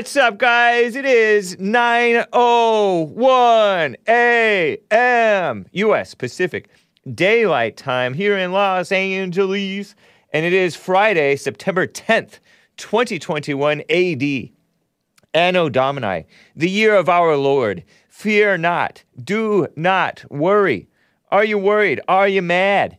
What's up, guys? It is 9:01 a.m. U.S. Pacific Daylight Time here in Los Angeles, and it is Friday, September 10th, 2021 AD. Anno Domini, the year of our Lord. Fear not, do not worry. Are you worried? Are you mad?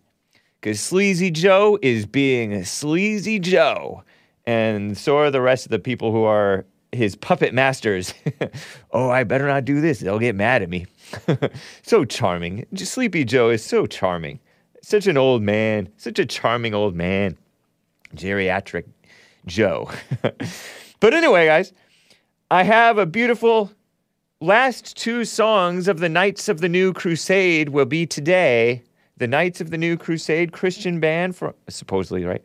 Because Sleazy Joe is being Sleazy Joe and so are the rest of the people who are his puppet masters. oh, I better not do this. They'll get mad at me. so charming. Sleepy Joe is so charming. Such an old man. Such a charming old man. Geriatric Joe. but anyway, guys, I have a beautiful last two songs of the Knights of the New Crusade will be today. The Knights of the New Crusade Christian band, for, supposedly, right?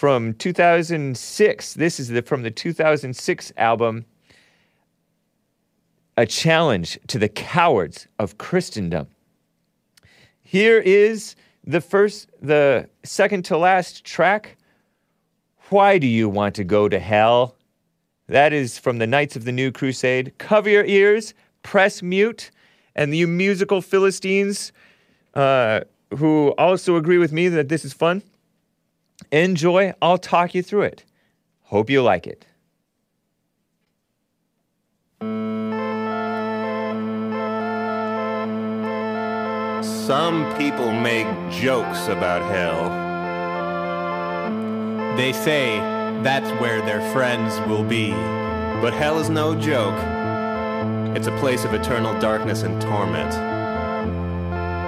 From 2006. This is the, from the 2006 album, A Challenge to the Cowards of Christendom. Here is the first, the second to last track. Why do you want to go to hell? That is from the Knights of the New Crusade. Cover your ears, press mute, and you musical Philistines uh, who also agree with me that this is fun Enjoy. I'll talk you through it. Hope you like it. Some people make jokes about hell. They say that's where their friends will be. But hell is no joke. It's a place of eternal darkness and torment.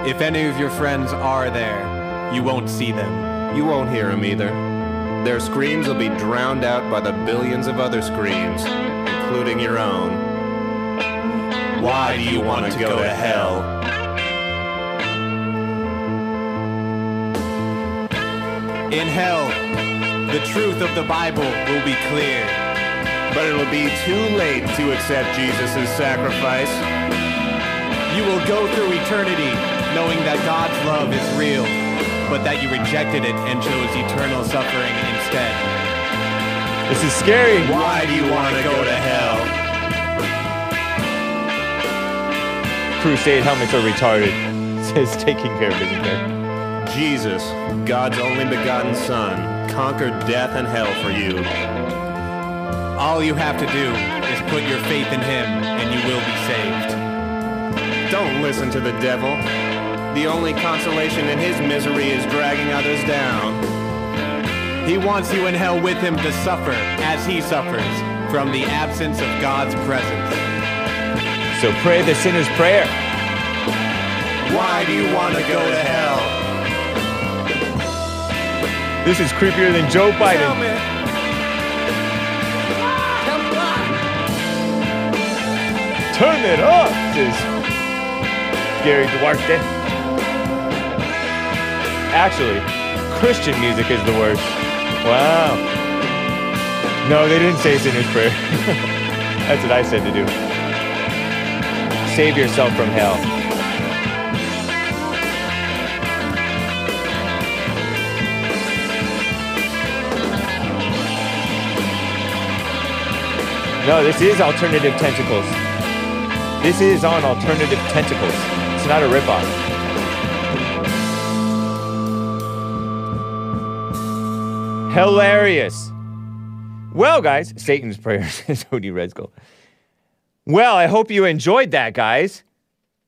If any of your friends are there, you won't see them. You won't hear them either. Their screams will be drowned out by the billions of other screams, including your own. Why do you want to go to hell? In hell, the truth of the Bible will be clear. But it'll be too late to accept Jesus' sacrifice. You will go through eternity knowing that God's love is real but that you rejected it and chose eternal suffering instead. This is scary. Why do you want to go to hell? Crusade helmets are retarded. Says taking care of business there. Jesus, God's only begotten Son, conquered death and hell for you. All you have to do is put your faith in Him and you will be saved. Don't listen to the devil. The only consolation in his misery is dragging others down. He wants you in hell with him to suffer as he suffers from the absence of God's presence. So pray the sinner's prayer. Why do you want to go to hell? This is creepier than Joe Biden. Turn it up, says Gary Duarte. Actually, Christian music is the worst. Wow. No, they didn't say sinner's prayer. That's what I said to do. Save yourself from hell. No, this is Alternative Tentacles. This is on Alternative Tentacles. It's not a ripoff. Hilarious. Well, guys, Satan's prayer, says Odie Red Skull. Well, I hope you enjoyed that, guys.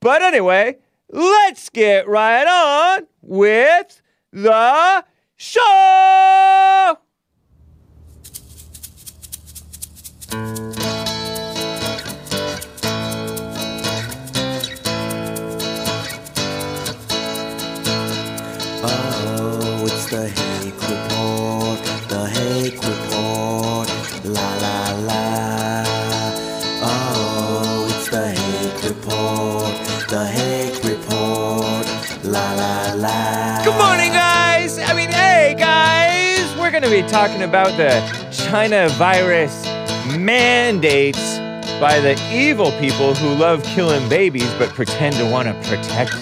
But anyway, let's get right on with the show. Talking about the China virus mandates by the evil people who love killing babies but pretend to want to protect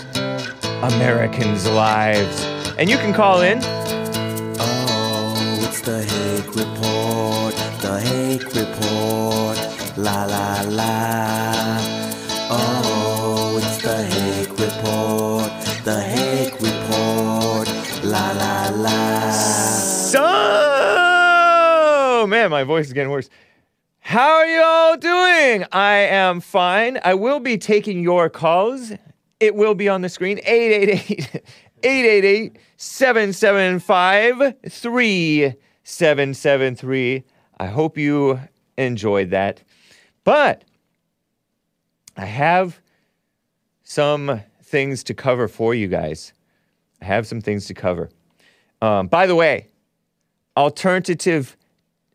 Americans' lives. And you can call in. Oh, it's the Hake Report, the Hake Report. La la la. Man, my voice is getting worse. How are you all doing? I am fine. I will be taking your calls. It will be on the screen 888 888 775 3773. I hope you enjoyed that. But I have some things to cover for you guys. I have some things to cover. Um, by the way, alternative,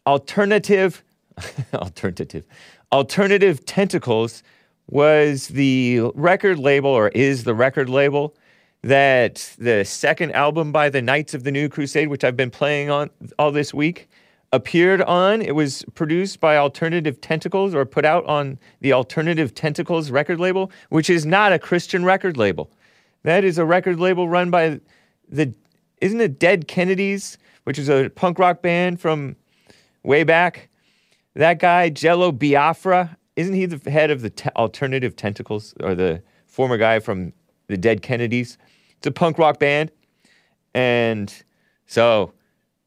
alternative, alternative, alternative tentacles was the record label, or is the record label that the second album by the Knights of the New Crusade, which I've been playing on all this week, appeared on. It was produced by Alternative Tentacles or put out on the Alternative Tentacles record label, which is not a Christian record label. That is a record label run by the, isn't it Dead Kennedys, which is a punk rock band from way back? That guy, Jello Biafra, isn't he the head of the te- Alternative Tentacles or the former guy from the Dead Kennedys? It's a punk rock band. And so,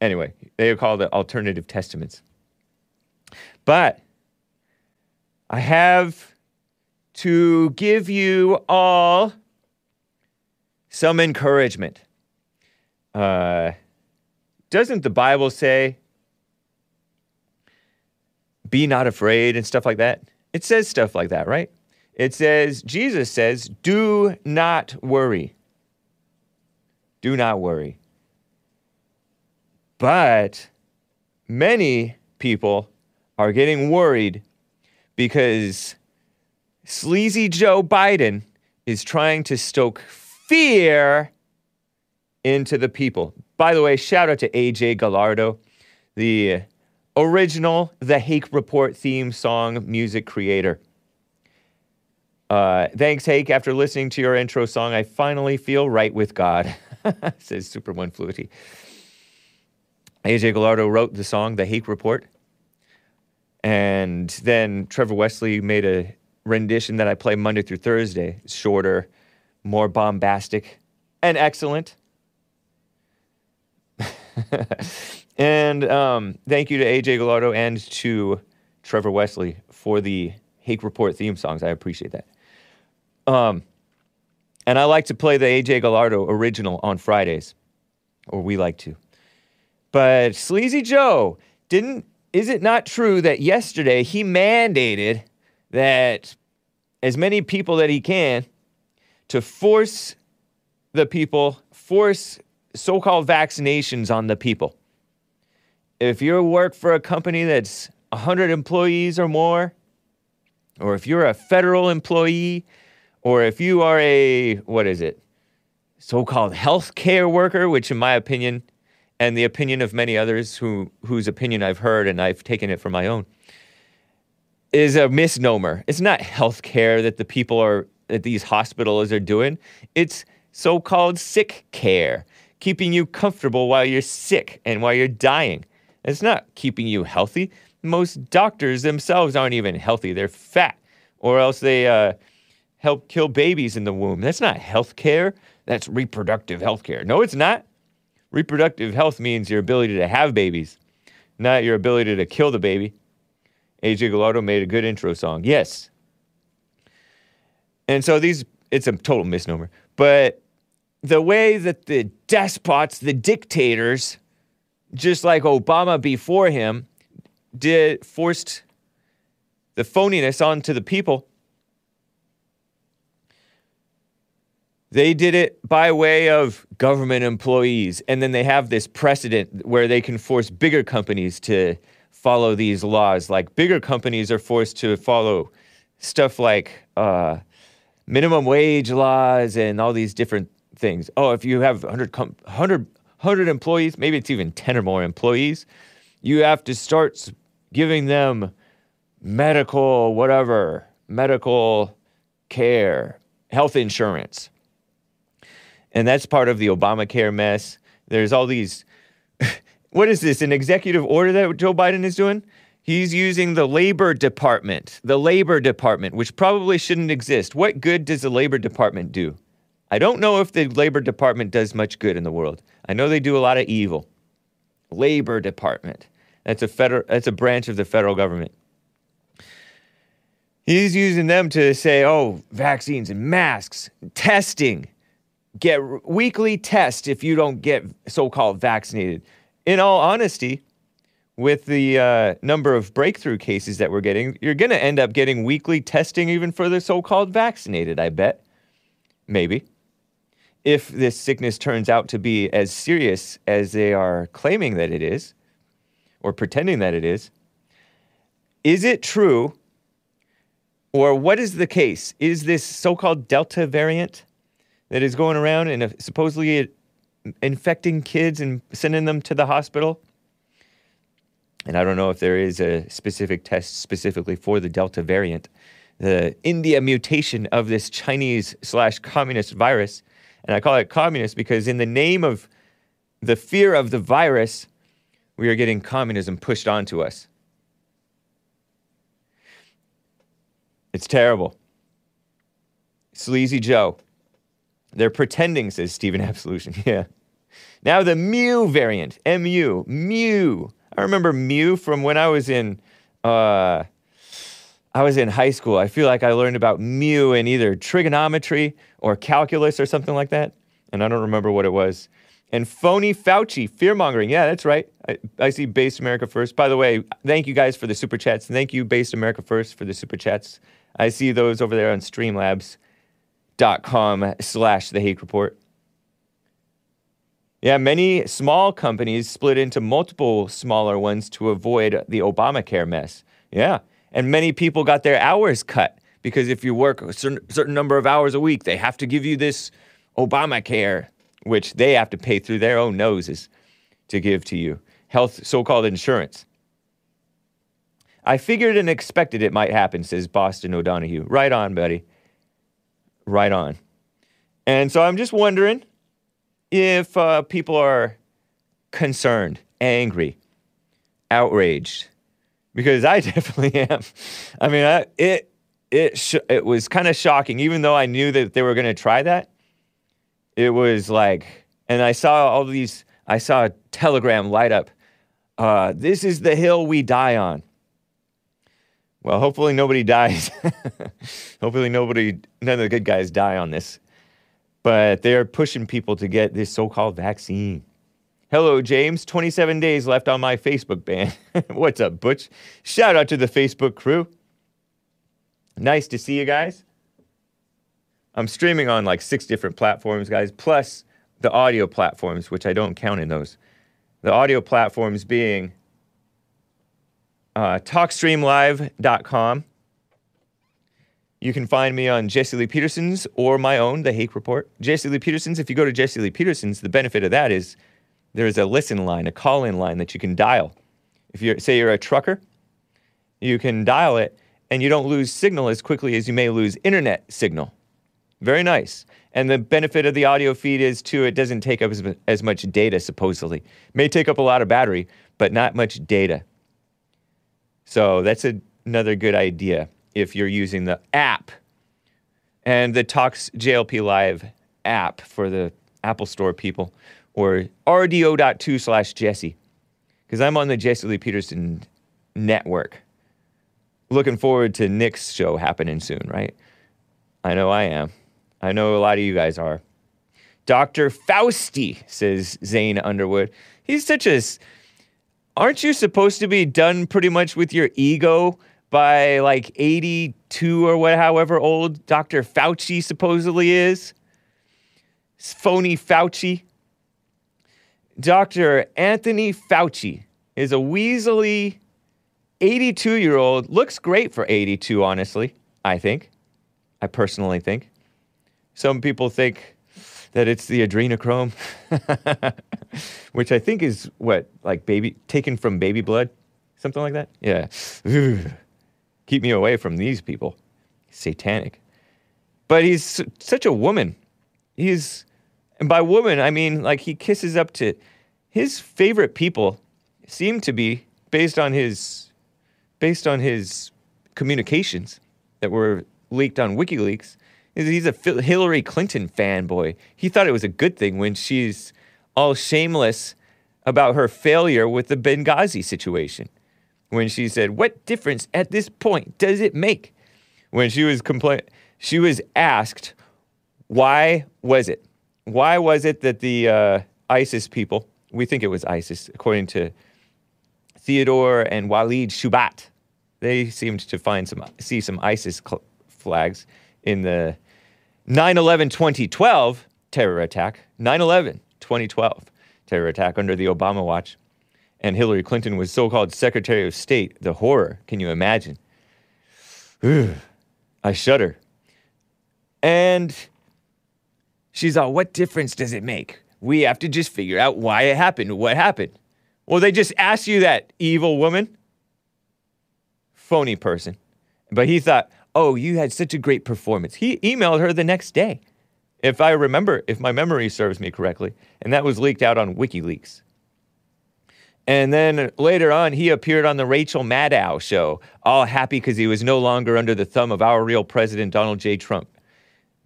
anyway, they are called the Alternative Testaments. But I have to give you all some encouragement. Uh, doesn't the Bible say, be not afraid and stuff like that? It says stuff like that, right? It says, Jesus says, do not worry. Do not worry. But many people are getting worried because sleazy Joe Biden is trying to stoke fear into the people. By the way, shout out to AJ Gallardo, the original The Hake Report theme song music creator. Uh, thanks, Hake. After listening to your intro song, I finally feel right with God, says Super One Fluidity. AJ Gallardo wrote the song, The Hake Report. And then Trevor Wesley made a rendition that I play Monday through Thursday. Shorter, more bombastic, and excellent. and um, thank you to AJ Gallardo and to Trevor Wesley for the Hake Report theme songs. I appreciate that. Um, and I like to play the AJ Gallardo original on Fridays, or we like to. But Sleazy Joe didn't. Is it not true that yesterday he mandated that as many people that he can to force the people, force so-called vaccinations on the people? If you work for a company that's 100 employees or more, or if you're a federal employee, or if you are a what is it, so-called healthcare worker, which in my opinion and the opinion of many others who, whose opinion I've heard and I've taken it for my own, is a misnomer. It's not health care that the people are, that these hospitals are doing. It's so called sick care, keeping you comfortable while you're sick and while you're dying. It's not keeping you healthy. Most doctors themselves aren't even healthy, they're fat, or else they uh, help kill babies in the womb. That's not health care, that's reproductive health care. No, it's not. Reproductive health means your ability to have babies, not your ability to kill the baby. AJ Gallardo made a good intro song. Yes. And so these, it's a total misnomer. But the way that the despots, the dictators, just like Obama before him, did forced the phoniness onto the people They did it by way of government employees. And then they have this precedent where they can force bigger companies to follow these laws. Like bigger companies are forced to follow stuff like uh, minimum wage laws and all these different things. Oh, if you have 100, com- 100, 100 employees, maybe it's even 10 or more employees, you have to start giving them medical, whatever, medical care, health insurance and that's part of the Obamacare mess. There's all these. what is this? An executive order that Joe Biden is doing? He's using the Labor Department, the Labor Department, which probably shouldn't exist. What good does the Labor Department do? I don't know if the Labor Department does much good in the world. I know they do a lot of evil. Labor Department. That's a federal that's a branch of the federal government. He's using them to say, "Oh, vaccines and masks, testing. Get r- weekly test if you don't get so-called vaccinated." In all honesty, with the uh, number of breakthrough cases that we're getting, you're going to end up getting weekly testing even for the so-called vaccinated, I bet. Maybe. If this sickness turns out to be as serious as they are claiming that it is, or pretending that it is, is it true, or what is the case? Is this so called Delta variant that is going around and uh, supposedly infecting kids and sending them to the hospital? And I don't know if there is a specific test specifically for the Delta variant, the India mutation of this Chinese slash communist virus. And I call it communist because, in the name of the fear of the virus, we are getting communism pushed onto us. It's terrible. Sleazy Joe. They're pretending, says Stephen Absolution. Yeah. Now the Mu variant, MU, Mu. I remember Mu from when I was in uh, I was in high school. I feel like I learned about mu in either trigonometry or calculus or something like that. And I don't remember what it was. And phony Fauci, fear mongering. Yeah, that's right. I, I see Based America First. By the way, thank you guys for the super chats. Thank you, Based America First, for the super chats. I see those over there on streamlabs.com slash the hake report. Yeah, many small companies split into multiple smaller ones to avoid the Obamacare mess. Yeah. And many people got their hours cut because if you work a certain, certain number of hours a week, they have to give you this Obamacare, which they have to pay through their own noses to give to you. Health, so called insurance. I figured and expected it might happen, says Boston O'Donohue. Right on, buddy. Right on. And so I'm just wondering if uh, people are concerned, angry, outraged, because I definitely am. I mean, I, it it sh- it was kind of shocking, even though I knew that they were going to try that. It was like, and I saw all these. I saw a telegram light up. Uh, this is the hill we die on. Well, hopefully nobody dies. hopefully nobody, none of the good guys die on this. But they're pushing people to get this so-called vaccine. Hello, James. 27 days left on my Facebook ban. What's up, Butch? Shout out to the Facebook crew. Nice to see you guys. I'm streaming on like six different platforms, guys, plus the audio platforms, which I don't count in those. The audio platforms being uh, TalkStreamLive.com. You can find me on Jesse Lee Peterson's or my own, The Hake Report. Jesse Lee Peterson's, if you go to Jesse Lee Peterson's, the benefit of that is there is a listen line, a call in line that you can dial. If you say you're a trucker, you can dial it and you don't lose signal as quickly as you may lose internet signal. Very nice. And the benefit of the audio feed is too, it doesn't take up as, as much data, supposedly. May take up a lot of battery, but not much data. So that's a, another good idea if you're using the app and the Talks JLP Live app for the Apple Store people or rdo.to slash Jesse because I'm on the Jesse Lee Peterson network. Looking forward to Nick's show happening soon, right? I know I am. I know a lot of you guys are. Dr. Fausti, says Zane Underwood. He's such a. Aren't you supposed to be done pretty much with your ego by like 82 or what, however old Dr. Fauci supposedly is? Phony Fauci. Dr. Anthony Fauci is a weaselly 82 year old. Looks great for 82, honestly, I think. I personally think. Some people think that it's the adrenochrome, which I think is what, like baby, taken from baby blood? Something like that? Yeah. Keep me away from these people. Satanic. But he's su- such a woman. He's, and by woman, I mean like he kisses up to his favorite people, seem to be, based on his based on his communications that were leaked on WikiLeaks, he's a Hillary Clinton fanboy. He thought it was a good thing when she's all shameless about her failure with the Benghazi situation. When she said, "What difference at this point does it make?" When she was complain, she was asked, "Why was it? Why was it that the uh, ISIS people? We think it was ISIS, according to Theodore and Walid Shoebat. They seemed to find some see some ISIS cl- flags in the 9/11 2012 terror attack. 9/11 2012 terror attack under the Obama watch. And Hillary Clinton was so-called Secretary of State. The horror, can you imagine? I shudder. And she's all, what difference does it make? We have to just figure out why it happened. What happened? Well, they just asked you that, evil woman. Phony person. But he thought, oh, you had such a great performance. He emailed her the next day, if I remember, if my memory serves me correctly. And that was leaked out on WikiLeaks. And then later on, he appeared on the Rachel Maddow show, all happy because he was no longer under the thumb of our real president, Donald J. Trump.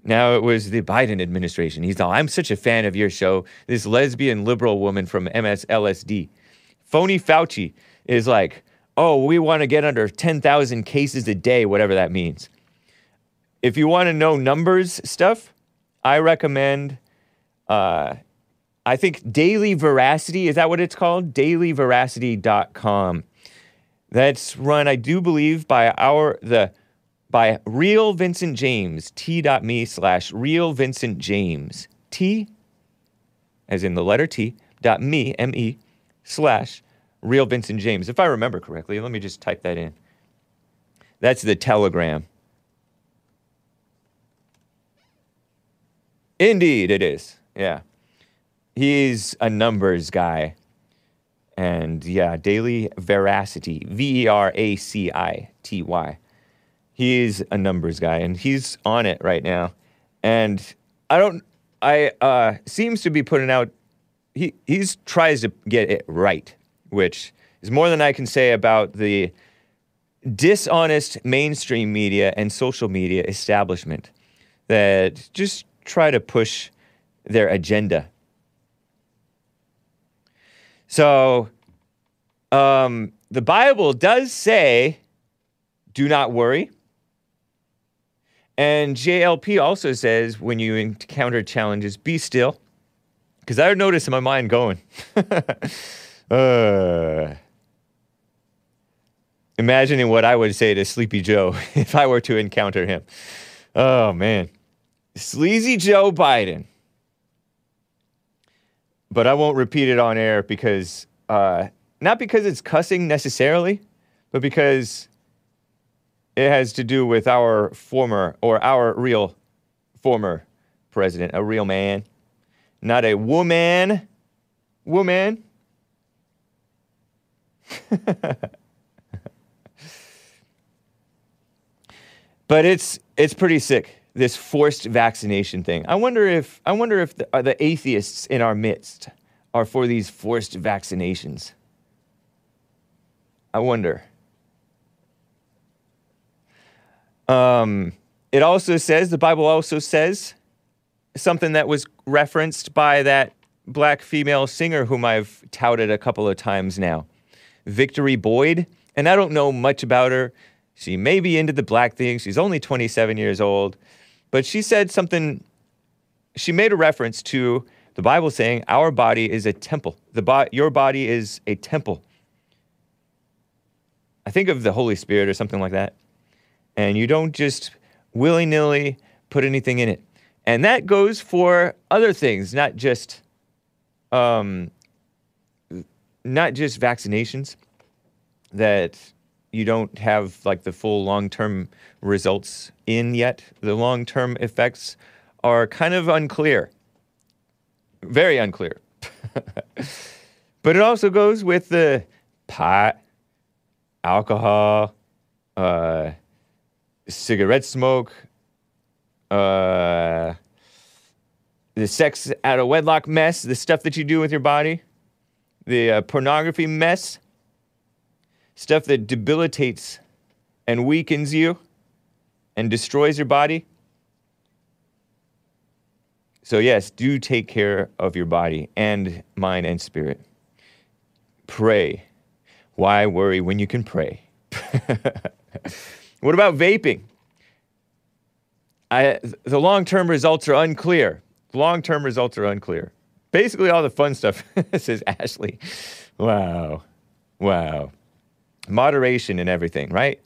Now it was the Biden administration. He's all, I'm such a fan of your show. This lesbian liberal woman from MSLSD. Phony Fauci is like, oh, we want to get under 10,000 cases a day, whatever that means. If you want to know numbers stuff, I recommend, uh, I think Daily Veracity, is that what it's called? DailyVeracity.com. That's run, I do believe, by our, the, by Real Vincent James, t.me slash Real Vincent James, t, as in the letter T, dot me, M-E, slash Real Vincent James. If I remember correctly, let me just type that in. That's the telegram. Indeed, it is. Yeah. He's a numbers guy. And yeah, Daily Veracity, V E R A C I T Y. He's a numbers guy and he's on it right now. And I don't, I, uh, seems to be putting out, he, he's tries to get it right, which is more than I can say about the dishonest mainstream media and social media establishment that just try to push their agenda. So, um, the Bible does say, do not worry. And JLP also says, when you encounter challenges, be still. Because I notice my mind going. uh, imagining what I would say to Sleepy Joe if I were to encounter him. Oh, man. Sleazy Joe Biden. But I won't repeat it on air because, uh, not because it's cussing necessarily, but because it has to do with our former or our real former president, a real man, not a woman. Woman. but it's it's pretty sick this forced vaccination thing. I wonder if I wonder if the, uh, the atheists in our midst are for these forced vaccinations. I wonder. Um, it also says the Bible also says something that was referenced by that black female singer whom I've touted a couple of times now, Victory Boyd. And I don't know much about her. She may be into the black thing. She's only 27 years old. But she said something, she made a reference to the Bible saying our body is a temple. The bo- your body is a temple. I think of the Holy Spirit or something like that. And you don't just willy nilly put anything in it. And that goes for other things, not just, um, not just vaccinations. That you don't have like the full long term results in yet. The long term effects are kind of unclear, very unclear. but it also goes with the pot, alcohol, uh, cigarette smoke, uh, the sex out of wedlock mess, the stuff that you do with your body, the uh, pornography mess stuff that debilitates and weakens you and destroys your body. So, yes, do take care of your body and mind and spirit. Pray. Why worry when you can pray? what about vaping? I, the long term results are unclear. Long term results are unclear. Basically, all the fun stuff, says Ashley. Wow. Wow. Moderation in everything, right?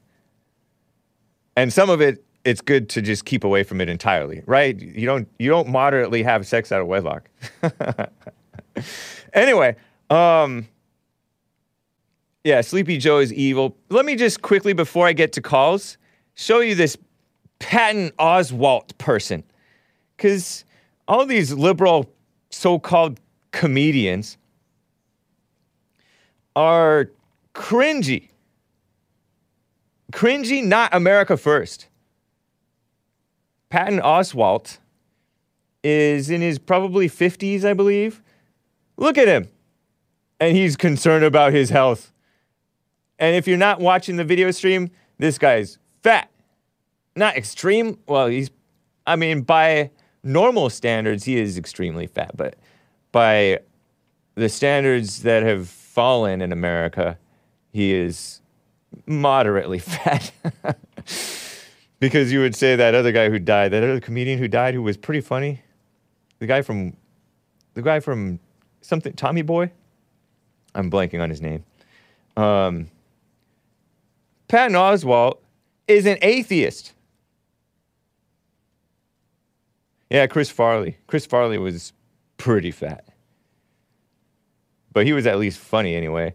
And some of it, it's good to just keep away from it entirely, right? You don't, you don't moderately have sex out of wedlock. anyway, um, yeah, Sleepy Joe is evil. Let me just quickly, before I get to calls, show you this Patton Oswalt person. Because all these liberal so called comedians are cringy. Cringy, not America first. Patton Oswalt is in his probably 50s, I believe. Look at him. And he's concerned about his health. And if you're not watching the video stream, this guy's fat. Not extreme. Well, he's, I mean, by normal standards, he is extremely fat. But by the standards that have fallen in America, he is moderately fat. because you would say that other guy who died, that other comedian who died who was pretty funny, the guy from, the guy from something, Tommy Boy? I'm blanking on his name. Um, Patton Oswalt is an atheist. Yeah, Chris Farley. Chris Farley was pretty fat. But he was at least funny anyway.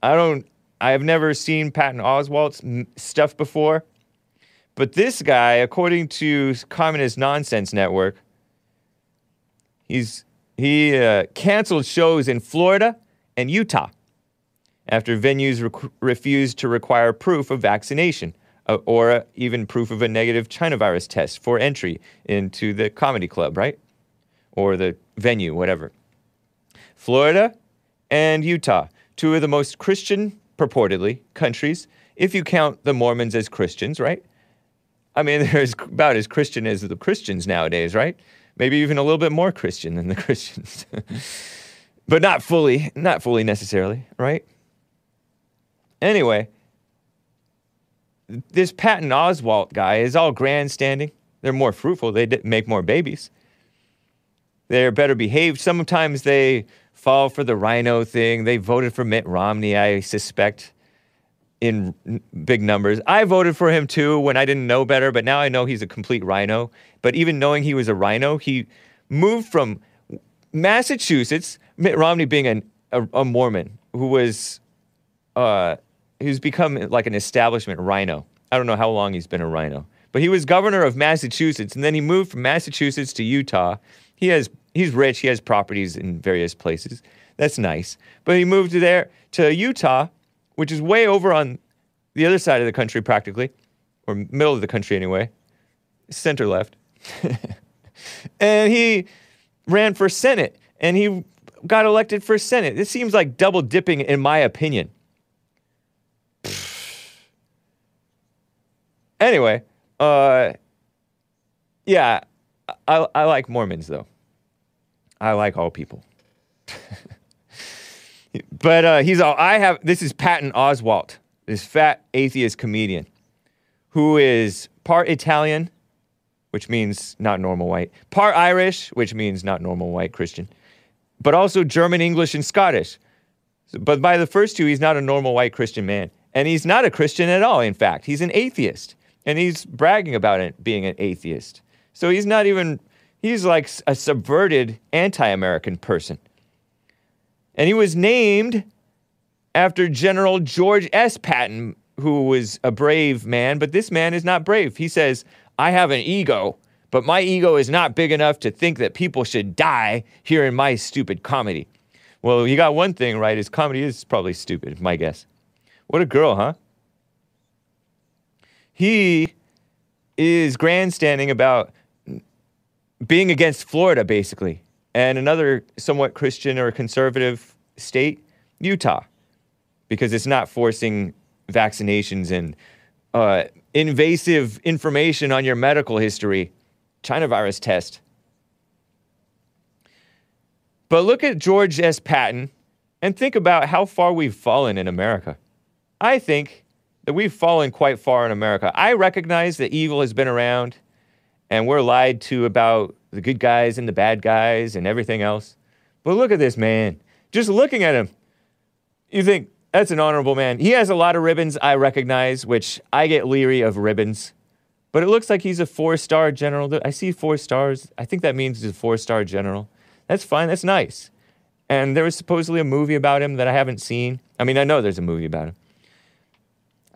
I don't, I have never seen Patton Oswalt's m- stuff before. But this guy, according to Communist Nonsense Network, he's, he uh, canceled shows in Florida and Utah after venues rec- refused to require proof of vaccination uh, or uh, even proof of a negative China virus test for entry into the comedy club, right? Or the venue, whatever. Florida and Utah, two of the most Christian, purportedly, countries, if you count the Mormons as Christians, right? I mean, they're about as Christian as the Christians nowadays, right? Maybe even a little bit more Christian than the Christians. but not fully, not fully necessarily, right? Anyway, this Patton Oswalt guy is all grandstanding. They're more fruitful. They make more babies. They're better behaved. Sometimes they fall for the RINO thing. They voted for Mitt Romney, I suspect, in big numbers. I voted for him too when I didn't know better, but now I know he's a complete RINO. But even knowing he was a RINO, he moved from Massachusetts, Mitt Romney being an, a, a Mormon who was uh, who's become like an establishment RINO. I don't know how long he's been a RINO, but he was governor of Massachusetts, and then he moved from Massachusetts to Utah. He has he's rich. He has properties in various places. That's nice. But he moved to there to Utah, which is way over on the other side of the country, practically, or middle of the country anyway, center left. and he ran for Senate, and he got elected for Senate. This seems like double dipping, in my opinion. Anyway, uh, yeah, I, I like Mormons though. I like all people. but uh, he's all, I have, this is Patton Oswalt, this fat atheist comedian who is part Italian, which means not normal white, part Irish, which means not normal white Christian, but also German, English, and Scottish. But by the first two, he's not a normal white Christian man. And he's not a Christian at all, in fact. He's an atheist. And he's bragging about it being an atheist. So he's not even, he's like a subverted anti American person. And he was named after General George S. Patton, who was a brave man, but this man is not brave. He says, I have an ego, but my ego is not big enough to think that people should die here in my stupid comedy. Well, you got one thing right, his comedy is probably stupid, my guess. What a girl, huh? He is grandstanding about being against Florida, basically, and another somewhat Christian or conservative state, Utah, because it's not forcing vaccinations and uh, invasive information on your medical history. China virus test. But look at George S. Patton and think about how far we've fallen in America. I think that we've fallen quite far in America. I recognize that evil has been around and we're lied to about the good guys and the bad guys and everything else. But look at this man. Just looking at him, you think that's an honorable man. He has a lot of ribbons, I recognize, which I get leery of ribbons. But it looks like he's a four star general. I see four stars. I think that means he's a four star general. That's fine. That's nice. And there was supposedly a movie about him that I haven't seen. I mean, I know there's a movie about him.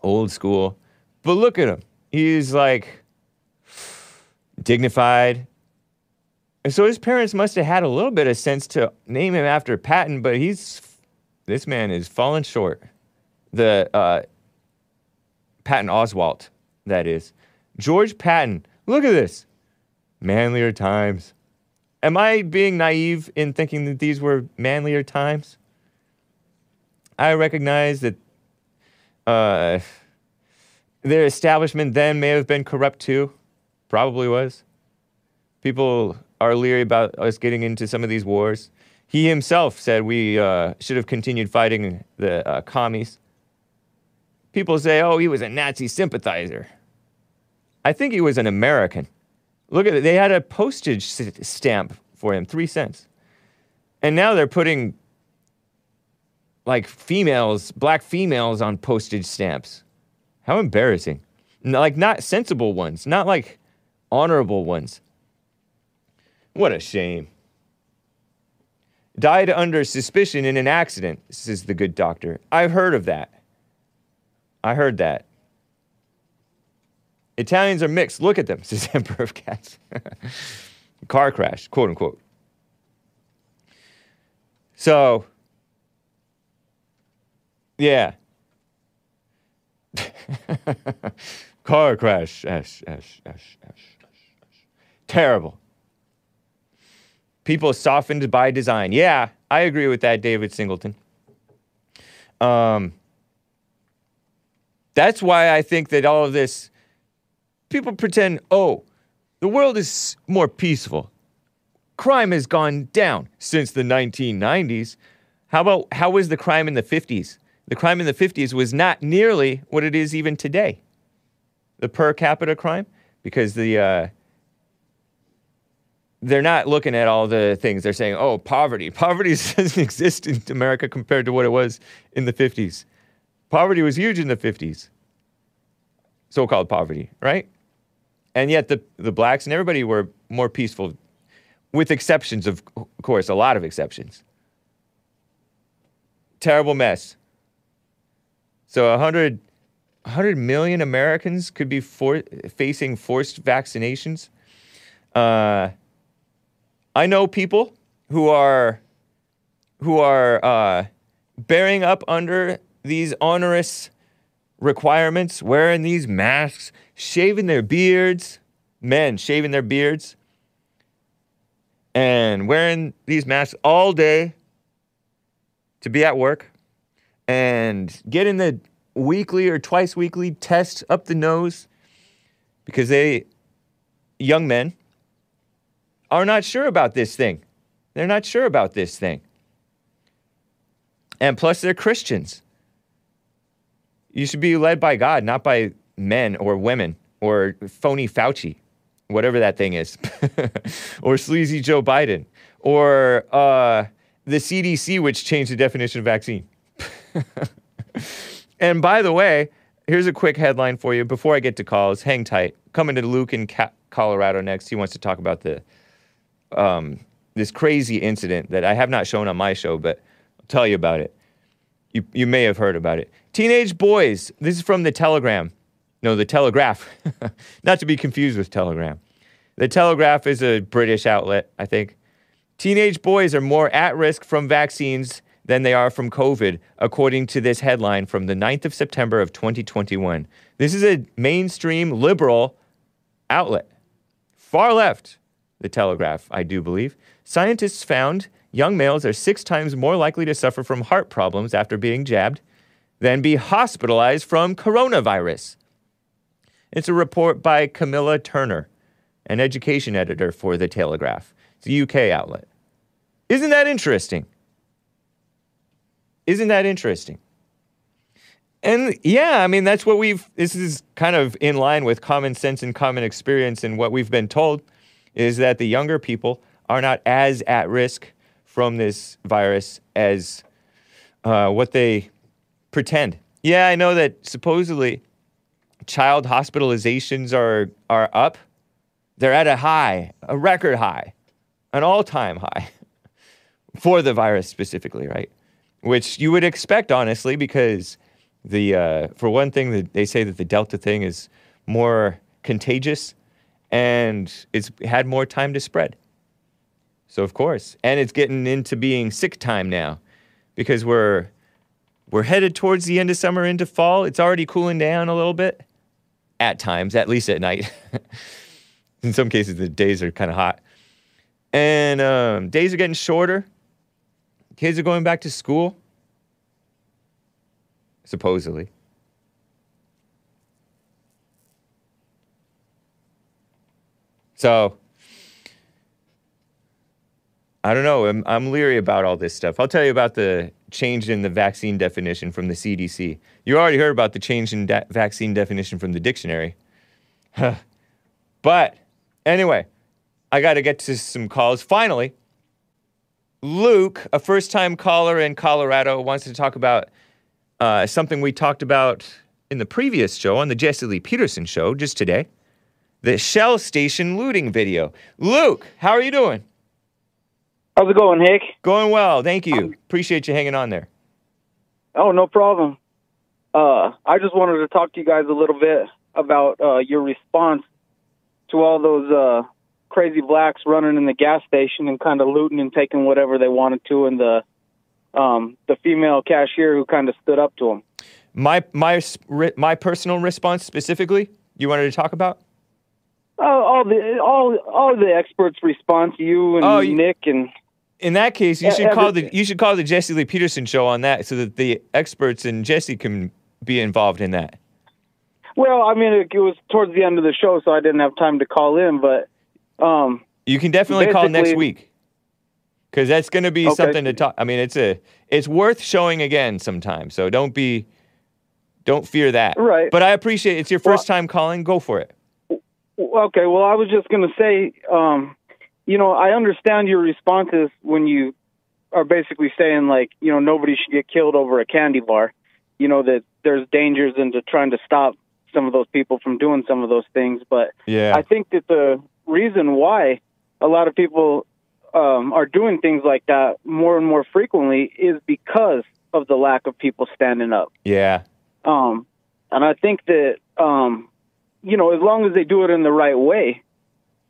Old school. But look at him. He's like dignified. And so his parents must have had a little bit of sense to name him after Patton, but he's this man is falling short. The uh, Patton Oswalt, that is. George Patton. Look at this. Manlier times. Am I being naive in thinking that these were manlier times? I recognize that uh, their establishment then may have been corrupt too. Probably was. People are leery about us getting into some of these wars. He himself said we uh, should have continued fighting the uh, commies. People say, oh, he was a Nazi sympathizer. I think he was an American. Look at it. They had a postage stamp for him, three cents. And now they're putting like females, black females on postage stamps. How embarrassing. Like, not sensible ones, not like honorable ones. What a shame. Died under suspicion in an accident, says the good doctor. I've heard of that. I heard that. Italians are mixed. Look at them, says Emperor of Cats. Car crash, quote unquote. So, yeah. Car crash. Ash, ash, ash, ash. Terrible. People softened by design. Yeah, I agree with that, David Singleton. Um, that's why I think that all of this people pretend, oh, the world is more peaceful. Crime has gone down since the 1990s. How about how was the crime in the 50s? The crime in the 50s was not nearly what it is even today. The per capita crime, because the uh, they're not looking at all the things. They're saying, "Oh, poverty. Poverty doesn't exist in America compared to what it was in the 50s. Poverty was huge in the 50s. So-called poverty, right? And yet the, the blacks and everybody were more peaceful, with exceptions, of course, a lot of exceptions. Terrible mess. So 100, 100 million Americans could be for, facing forced vaccinations. Uh, I know people who are who are uh, bearing up under these onerous requirements, wearing these masks, shaving their beards, men shaving their beards, and wearing these masks all day to be at work, and getting the weekly or twice weekly test up the nose because they, young men, are not sure about this thing. They're not sure about this thing. And plus, they're Christians. You should be led by God, not by men or women or phony Fauci, whatever that thing is, or sleazy Joe Biden, or uh, the CDC, which changed the definition of vaccine. and by the way, here's a quick headline for you before I get to calls. Hang tight. Coming to Luke in Ca- Colorado next. He wants to talk about the um, this crazy incident that I have not shown on my show, but I'll tell you about it. You, you may have heard about it. Teenage boys, this is from the Telegram. No, the Telegraph. Not to be confused with Telegram. The Telegraph is a British outlet, I think. Teenage boys are more at risk from vaccines than they are from COVID, according to this headline from the 9th of September of 2021. This is a mainstream liberal outlet. Far left, the Telegraph, I do believe. Scientists found young males are six times more likely to suffer from heart problems after being jabbed than be hospitalized from coronavirus. It's a report by Camilla Turner, an education editor for The Telegraph. It's a UK outlet. Isn't that interesting? Isn't that interesting? And yeah, I mean, that's what we've, this is kind of in line with common sense and common experience. And what we've been told is that the younger people are not as at risk from this virus as uh, what they pretend. Yeah, I know that supposedly child hospitalizations are, are up. They're at a high, a record high, an all time high for the virus specifically, right? Which you would expect, honestly, because the uh, for one thing, the, they say that the Delta thing is more contagious and it's had more time to spread. So of course, and it's getting into being sick time now, because we're we're headed towards the end of summer into fall. It's already cooling down a little bit at times, at least at night. In some cases, the days are kind of hot, and um, days are getting shorter. Kids are going back to school, supposedly. So, I don't know. I'm, I'm leery about all this stuff. I'll tell you about the change in the vaccine definition from the CDC. You already heard about the change in vaccine definition from the dictionary. but anyway, I got to get to some calls. Finally, Luke, a first time caller in Colorado, wants to talk about uh, something we talked about in the previous show on the Jesse Lee Peterson show just today the Shell Station looting video. Luke, how are you doing? How's it going, Hake? Going well, thank you. Appreciate you hanging on there. Oh, no problem. Uh, I just wanted to talk to you guys a little bit about uh, your response to all those uh, crazy blacks running in the gas station and kind of looting and taking whatever they wanted to, and the um, the female cashier who kind of stood up to them. My my my personal response specifically, you wanted to talk about? Uh, all the all all the experts' response, you and Oh, you- Nick and In that case, you should call the you should call the Jesse Lee Peterson show on that, so that the experts and Jesse can be involved in that. well, I mean, it, it was towards the end of the show, so I didn't have time to call in, but um, You can definitely call next week because that's going to be Okay. something to talk. I mean, it's a it's worth showing again sometime. So don't be don't fear that. Right. But I appreciate it's your Well- first time calling. Go for it. Okay, well, I was just going to say, um, you know, I understand your responses when you are basically saying, like, you know, nobody should get killed over a candy bar. You know, that there's dangers into trying to stop some of those people from doing some of those things. But Yeah. I think that the reason why a lot of people um, are doing things like that more and more frequently is because of the lack of people standing up. yeah. Um, and I think that, um, you know, as long as they do it in the right way,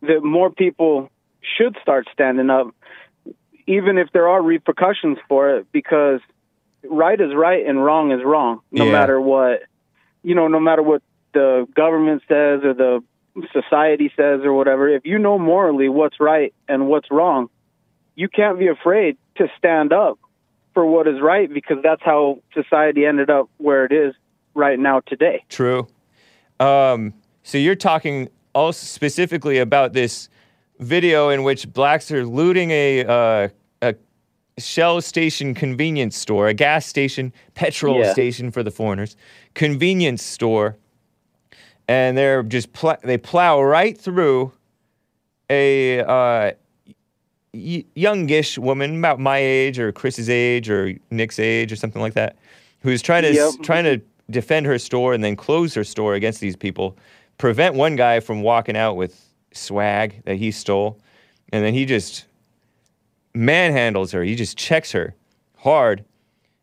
that more people should start standing up, even if there are repercussions for it, because right is right and wrong is wrong, no Yeah. matter what, you know, no matter what the government says or the society says or whatever. If you know morally what's right and what's wrong, you can't be afraid to stand up for what is right because that's how society ended up where it is right now today. True. Um, so you're talking also specifically about this video in which blacks are looting a uh, a Shell station convenience store, a gas station, petrol Yeah. station for the foreigners, convenience store, and they're just pl- they plow right through a uh, y- youngish woman about my age or Chris's age or Nick's age or something like that, who's trying to Yep. trying to defend her store and then close her store against these people, prevent one guy from walking out with swag that he stole, and then he just manhandles her. He just checks her hard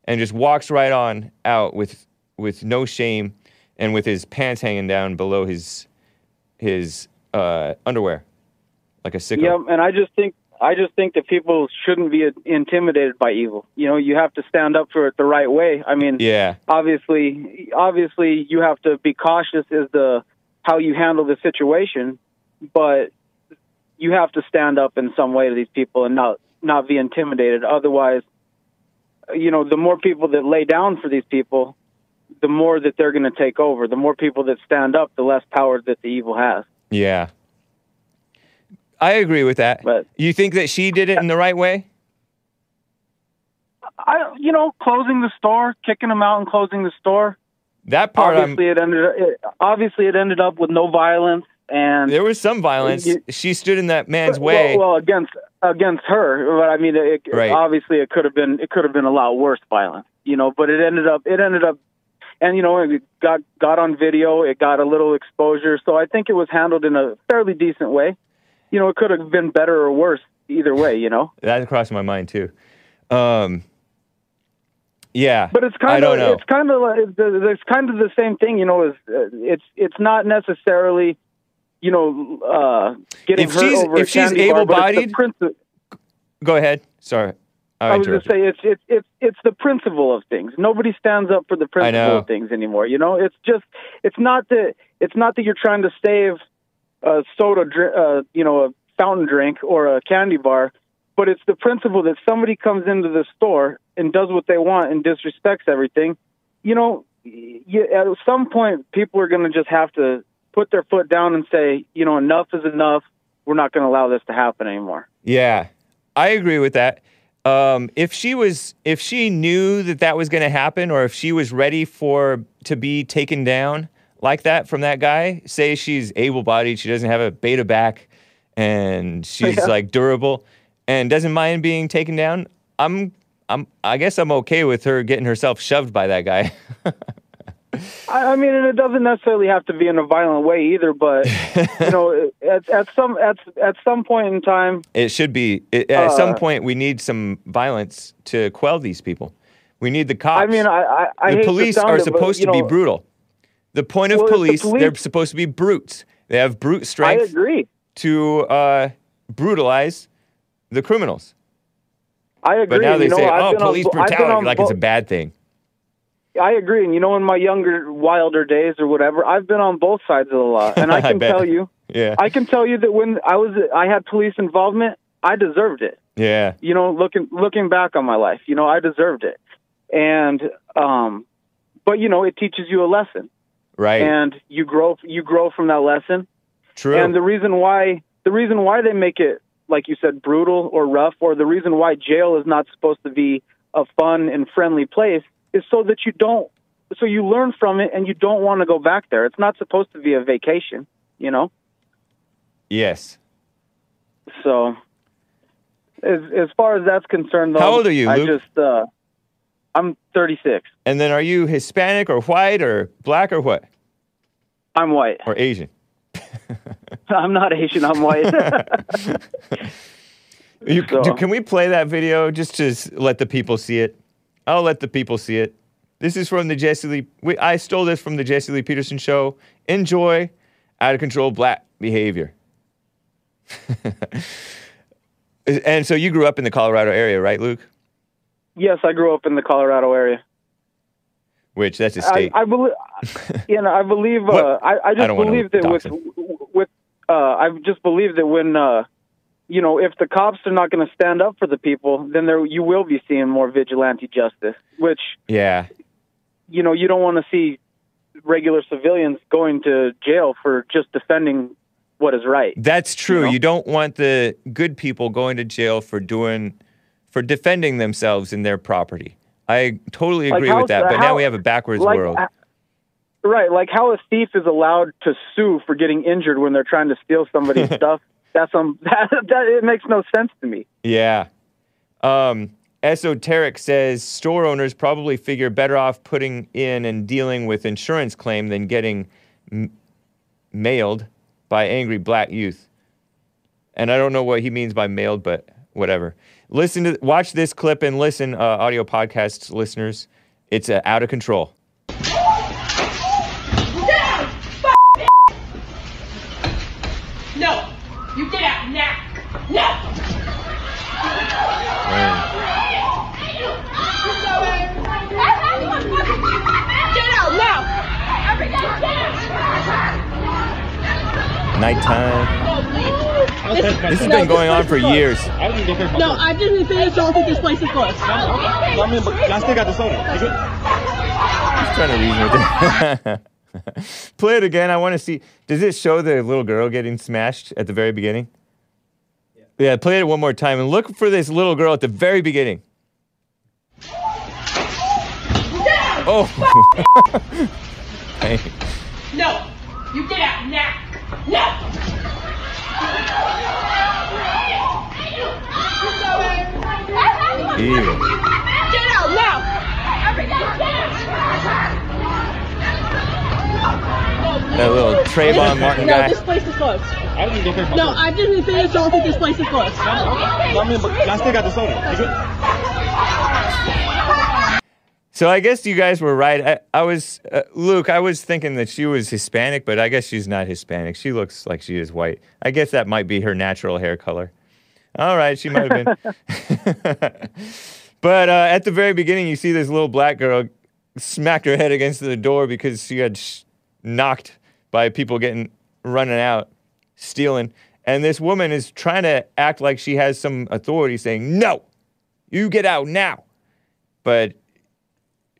and just walks right on out with with no shame and with his pants hanging down below his his uh, underwear like a sicko. Yeah, and I just think I just think that people shouldn't be intimidated by evil. You know, you have to stand up for it the right way. I mean, Yeah. obviously, obviously, you have to be cautious as the how you handle the situation, but you have to stand up in some way to these people and not not be intimidated. Otherwise, you know, the more people that lay down for these people, the more that they're going to take over. The more people that stand up, the less power that the evil has. Yeah. I agree with that. But- you think that she did it in the right way? I, you know, closing the store, kicking them out, and closing the store. That part, I'm, obviously, it ended. It, obviously, it ended up with no violence, and there was some violence. You- she stood in that man's well, way. Well, against against her, but I mean, it, Right. obviously, it could have been it could have been a lot worse violence, you know. But it ended up it ended up, and you know, it got got on video. It got a little exposure, so I think it was handled in a fairly decent way. You know, it could have been better or worse either way, you know. that crossed my mind too. Um, yeah, But it's kind of it's kind of like it's kind of the same thing, you know. Is uh, it's it's not necessarily, you know, uh, getting If hurt she's- over if a she's candy bar, but the able-bodied, Go ahead. Sorry, I, I was going to say it's it's it's it's the principle of things. Nobody stands up for the principle of things anymore. You know, it's just it's not that it's not that you're trying to save a soda, uh, you know, a fountain drink or a candy bar, but it's the principle that somebody comes into the store and does what they want and disrespects everything. You know, you, at some point, people are going to just have to put their foot down and say, you know, enough is enough. We're not going to allow this to happen anymore. Yeah, I agree with that. Um, if she was, if she knew that that was going to happen, or if she was ready for to be taken down like that from that guy, say she's able-bodied, she doesn't have a beta back, and she's Yeah. like durable, and doesn't mind being taken down, I'm, I'm, I guess I'm okay with her getting herself shoved by that guy. I, I mean, and it doesn't necessarily have to be in a violent way either. But you know, at, at some at at some point in time, It should be. It, at some Uh, point, we need some violence to quell these people. We need the cops. I mean, I I, I the police are it, but, supposed you to be brutal. The point of Well, if the police, they're supposed to be brutes. They have brute I strength agree. to uh, brutalize the criminals. I agree. But now they you know, say, I've "Oh, on police been brutality," on like it's a bad thing. I agree. And you know, in my younger, wilder days or whatever, I've been on both sides of the law, and I I can bet. tell you, Yeah, I can tell you that when I was, I had police involvement, I deserved it. yeah, you know, looking looking back on my life, you know, I deserved it. And um but you know, it teaches you a lesson right. and you grow you grow from that lesson. True. And the reason why the reason why they make it like you said brutal or rough or the reason why jail is not supposed to be a fun and friendly place is so that you don't so you learn from it and you don't want to go back there. It's not supposed to be a vacation, you know? yes. So, as as far as that's concerned, though, How old are you, I Luke? just uh, I'm 36. And then, are you Hispanic or white or black or what I'm white. or Asian? I'm not Asian. I'm white. You, So- do- can we play that video just to let the people see it? I'll let the people see it. This is from the Jesse Lee. We, I stole this from the Jesse Lee Peterson show. Enjoy out of control black behavior. and so you grew up in the Colorado area, right, Luke? yes, I grew up in the Colorado area. Which that's a state. I believe, you know, I believe. Uh, I, I I just don't believe that with dox with uh, I just believe that when uh, you know, if the cops are not going to stand up for the people, then there you will be seeing more vigilante justice, which yeah, you know you don't want to see regular civilians going to jail for just defending what is right. that's true. You know? You don't want the good people going to jail for doing, for defending themselves and their property. I totally Like, agree how's with that. But now we have a backwards like, world. uh, Right, like how a thief is allowed to sue for getting injured when they're trying to steal somebody's stuff. That's um that, that it makes no sense to me. Yeah. Um, Esoteric says store owners probably figure better off putting in and dealing with insurance claim than getting m- mailed by angry black youth. And I don't know what he means by mailed, but whatever. Listen to watch this clip and listen, uh, audio podcast listeners. It's uh, out of control. Down! No! You get out now! No! Get out now! Nighttime. This has been going on for years. No, I didn't finish. Don't think this place is closed. I mean, but I still got the soda. Take it. Just trying to reason with it. Play it again. I want to see. Does it show the little girl getting smashed at the very beginning? Yeah. play it one more time and look for this little girl at the very beginning. Oh. Hey. No! You get out now! No! Ew. Get out now! That little Trayvon Martin No, guy. this place is closed. I didn't get here. No, I didn't finish. Don't think this place is closed. I mean, but I still got the soda. So I guess you guys were right. I, I was uh, Luke. I was thinking that she was Hispanic, but I guess she's not Hispanic. She looks like she is white. I guess that might be her natural hair color. All right, she might have been. but uh, at the very beginning, you see this little black girl smacked her head against the door because she got sh- knocked by people getting running out, stealing. And this woman is trying to act like she has some authority, saying, "No, you get out now." But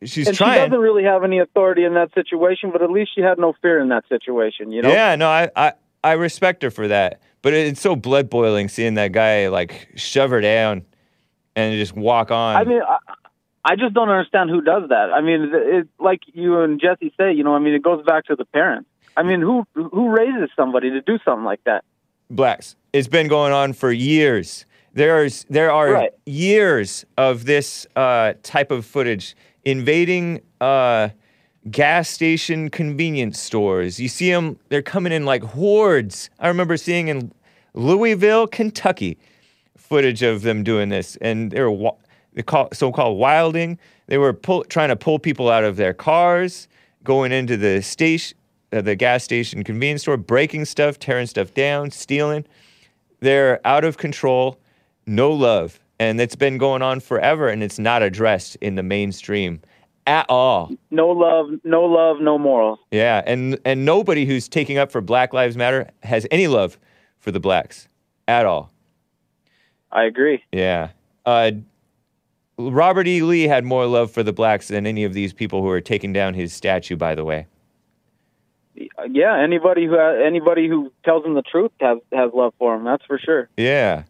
she's and trying. she doesn't really have any authority in that situation, but at least she had no fear in that situation. You know? Yeah, no, I, I, I respect her for that. But it's so blood boiling seeing that guy like shove her down and just walk on. I mean, I, I just don't understand who does that. I mean, it, like you and Jesse say, you know, I mean, it goes back to the parents. I mean, who who raises somebody to do something like that? blacks. It's been going on for years. There's there are Right. years of this uh, type of footage invading uh, gas station convenience stores. You see them; they're coming in like hordes. I remember seeing in Louisville, Kentucky, footage of them doing this, and they were wa- so-called wilding. They were pull, trying to pull people out of their cars, going into the station, uh, the gas station convenience store, breaking stuff, tearing stuff down, stealing. They're out of control, no love, and it's been going on forever, and it's not addressed in the mainstream at all. No love, no love, no morals. Yeah, and and nobody who's taking up for Black Lives Matter has any love for the blacks at all. I agree. Yeah. Uh, Robert E. Lee had more love for the blacks than any of these people who are taking down his statue, by the way. Yeah, anybody who anybody who tells him the truth has has love for him. That's for sure. Yeah.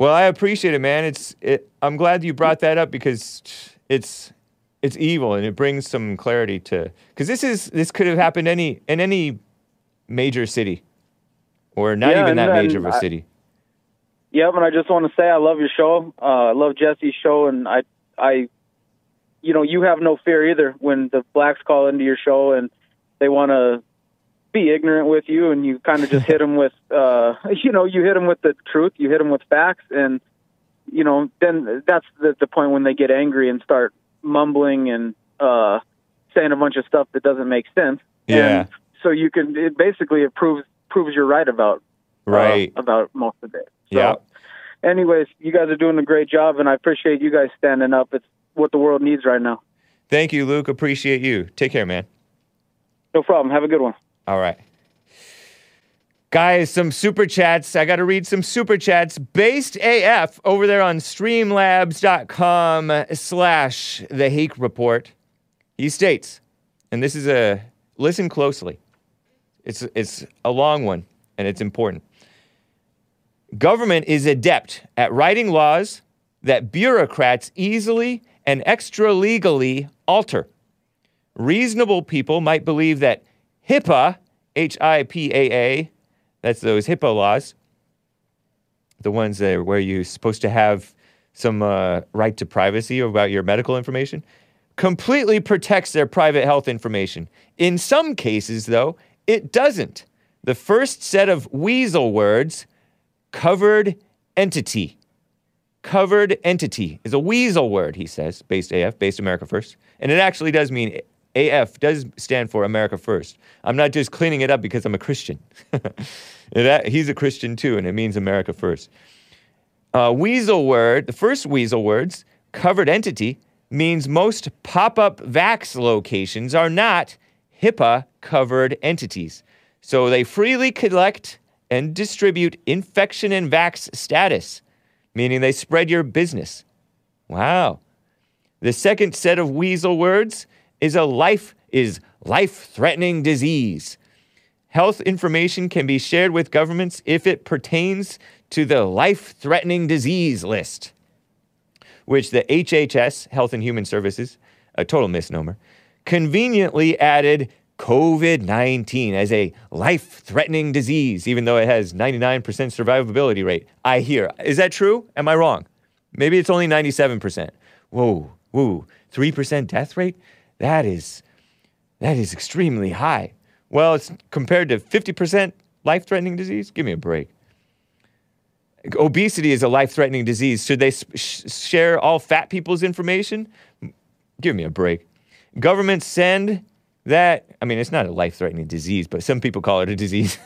Well, I appreciate it, man. It's it, I'm glad you brought that up because it's it's evil and it brings some clarity to because this is this could have happened any in any major city or not Yeah, even that major of a I- city. Yeah, and I just want to say I love your show. Uh, I love Jesse's show, and I, I, you know, you have no fear either when the blacks call into your show and they want to be ignorant with you, and you kind of just hit them with, uh, you know, you hit them with the truth, you hit them with facts, and you know, then that's the the point when they get angry and start mumbling and uh, saying a bunch of stuff that doesn't make sense. Yeah. And so you can it basically it proves proves you're right about uh, Right. about most of it. So, Yeah. Anyways, you guys are doing a great job, and I appreciate you guys standing up. It's what the world needs right now. Thank you, Luke. Appreciate you. Take care, man. No problem. Have a good one. All right. Guys, some super chats. I got to read some super chats. Based AF over there on streamlabs.com slash the Hake Report. He states, and this is a listen closely. It's it's a long one and it's important. Government is adept at writing laws that bureaucrats easily and extra legally alter. Reasonable people might believe that HIPAA, H I P A A, that's those HIPAA laws, the ones that where you're supposed to have some uh, right to privacy about your medical information, completely protects their private health information. In some cases, though, it doesn't. The first set of weasel words, covered entity. Covered entity is a weasel word, he says, based AF, based America First. And it actually does mean AF does stand for America First. I'm not just cleaning it up because I'm a Christian. A- he's a Christian too, and it means America First. Uh, weasel word, the first weasel words, covered entity, means most pop up vax locations are not HIPAA covered entities. So they freely collect and distribute infection and vax status, meaning they spread your business. Wow. The second set of weasel words is a life is life-threatening disease. Health information can be shared with governments if it pertains to the life-threatening disease list, which the HHS, Health and Human Services, a total misnomer, conveniently added COVID 19 as a life threatening disease, even though it has 99% survivability rate. I hear. Is that true? Am I wrong? Maybe it's only 97%. Whoa, whoa, 3% death rate? That is, that is extremely high. Well, it's compared to 50% life threatening disease. Give me a break. Obesity is a life threatening disease. Should they sh- share all fat people's information? Give me a break. Governments send that, I mean, it's not a life threatening disease, but some people call it a disease.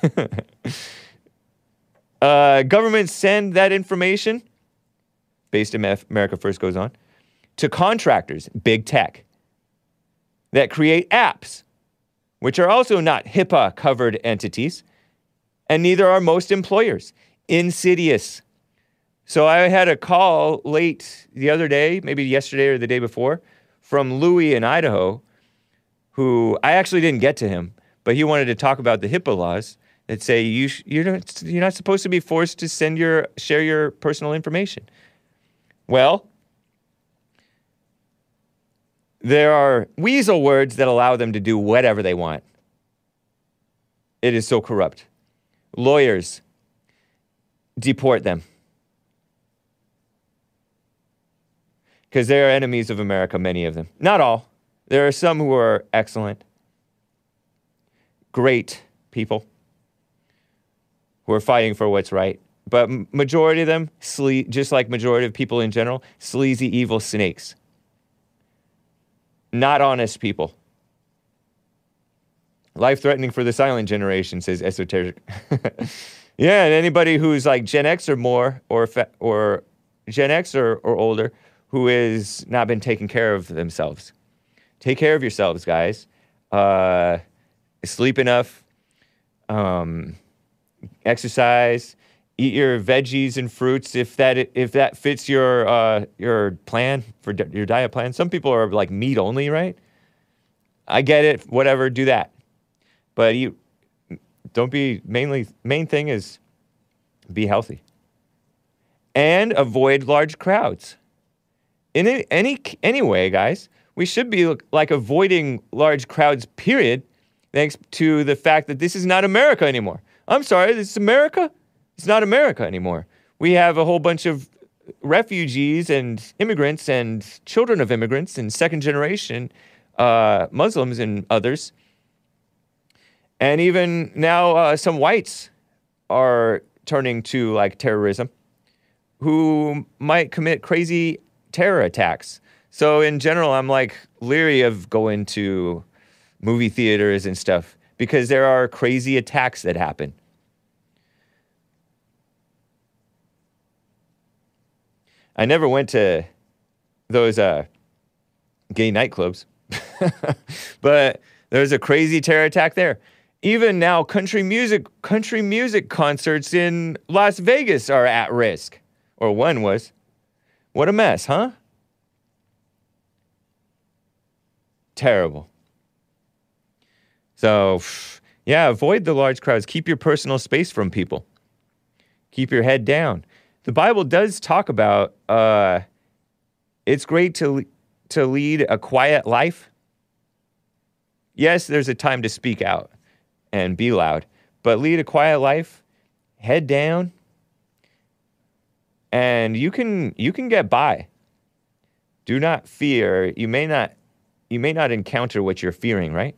uh, governments send that information, based in America First goes on, to contractors, big tech, that create apps, which are also not HIPAA covered entities, and neither are most employers. Insidious. So I had a call late the other day, maybe yesterday or the day before, from Louis in Idaho, who I actually didn't get to him, but he wanted to talk about the HIPAA laws that say you sh- you're not you're not supposed to be forced to send your share your personal information. Well, there are weasel words that allow them to do whatever they want. It is so corrupt. Lawyers deport them. Because they are enemies of America, many of them. Not all. There are some who are excellent, great people who are fighting for what's right. But majority of them, sle- just like majority of people in general, sleazy, evil snakes. Not honest people. Life threatening for the silent generation, says esoteric. yeah, and anybody who's like Gen X or more, or or Gen X or, or older, who has not been taking care of themselves. Take care of yourselves, guys. Uh, sleep enough. Um, exercise. Eat your veggies and fruits if that if that fits your uh, your plan for di- your diet plan. Some people are like meat only, right? I get it. Whatever, do that. But you don't be mainly main thing is be healthy and avoid large crowds. In any any anyway, guys, we should be like avoiding large crowds. Period. Thanks to the fact that this is not America anymore. I'm sorry, this is America. It's not America anymore. We have a whole bunch of refugees and immigrants and children of immigrants and second generation uh, Muslims and others. And even now, uh, some whites are turning to like terrorism who might commit crazy terror attacks. So, in general, I'm like leery of going to movie theaters and stuff because there are crazy attacks that happen. I never went to those uh, gay nightclubs, but there was a crazy terror attack there. Even now, country music country music concerts in Las Vegas are at risk, or one was. What a mess, huh? Terrible. So, yeah, avoid the large crowds. Keep your personal space from people. Keep your head down. The Bible does talk about uh, it's great to to lead a quiet life. Yes, there's a time to speak out and be loud, but lead a quiet life, head down, and you can you can get by. Do not fear. You may not you may not encounter what you're fearing, right?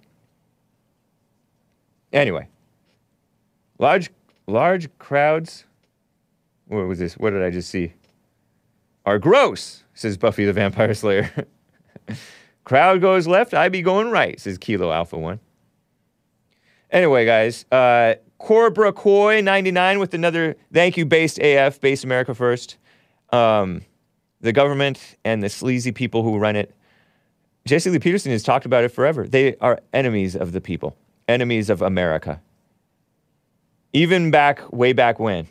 Anyway, large large crowds. What was this? What did I just see? Are gross, says Buffy the Vampire Slayer. Crowd goes left, I be going right, says Kilo Alpha One. Anyway, guys, uh, Cobra Kai 99 with another thank you, based AF, based America First. Um, the government and the sleazy people who run it. Jesse Lee Peterson has talked about it forever. They are enemies of the people, enemies of America. Even back, way back when.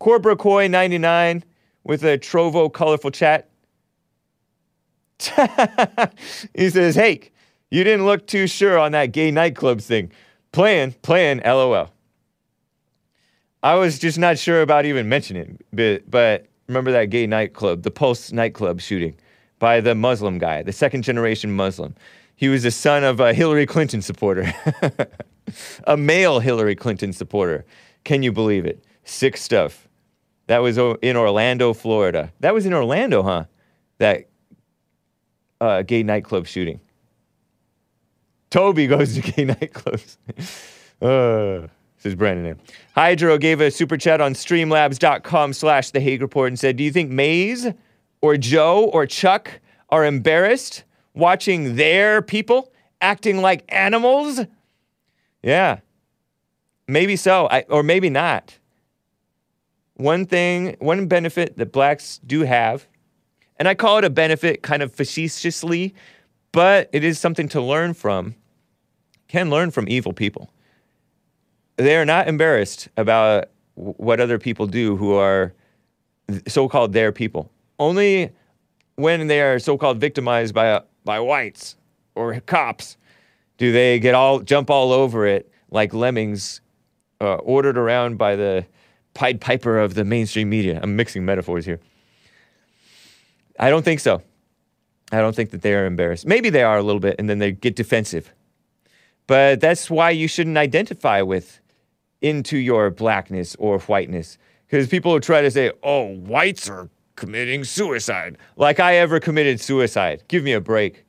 Cobra Kai 99 with a Trovo colorful chat. he says, Hey, you didn't look too sure on that gay nightclubs thing. Playing, playing, lol. I was just not sure about even mentioning it, but, but remember that gay nightclub, the Pulse nightclub shooting by the Muslim guy, the second generation Muslim. He was the son of a Hillary Clinton supporter, a male Hillary Clinton supporter. Can you believe it? Sick stuff. That was in Orlando, Florida. That was in Orlando, huh? That uh, gay nightclub shooting. Toby goes to gay nightclubs. uh, is Brandon. here. Hydro gave a super chat on streamlabs.com slash the Hake Report and said, Do you think Maze or Joe or Chuck are embarrassed watching their people acting like animals? Yeah. Maybe so, I, or maybe not. One thing, one benefit that blacks do have, and I call it a benefit kind of facetiously, but it is something to learn from, can learn from evil people. They are not embarrassed about what other people do who are so called their people. Only when they are so called victimized by, by whites or cops do they get all jump all over it like lemmings uh, ordered around by the Pied Piper of the mainstream media. I'm mixing metaphors here. I don't think so. I don't think that they are embarrassed. Maybe they are a little bit, and then they get defensive. But that's why you shouldn't identify with into your blackness or whiteness. Because people try to say, oh, whites are committing suicide. Like I ever committed suicide. Give me a break.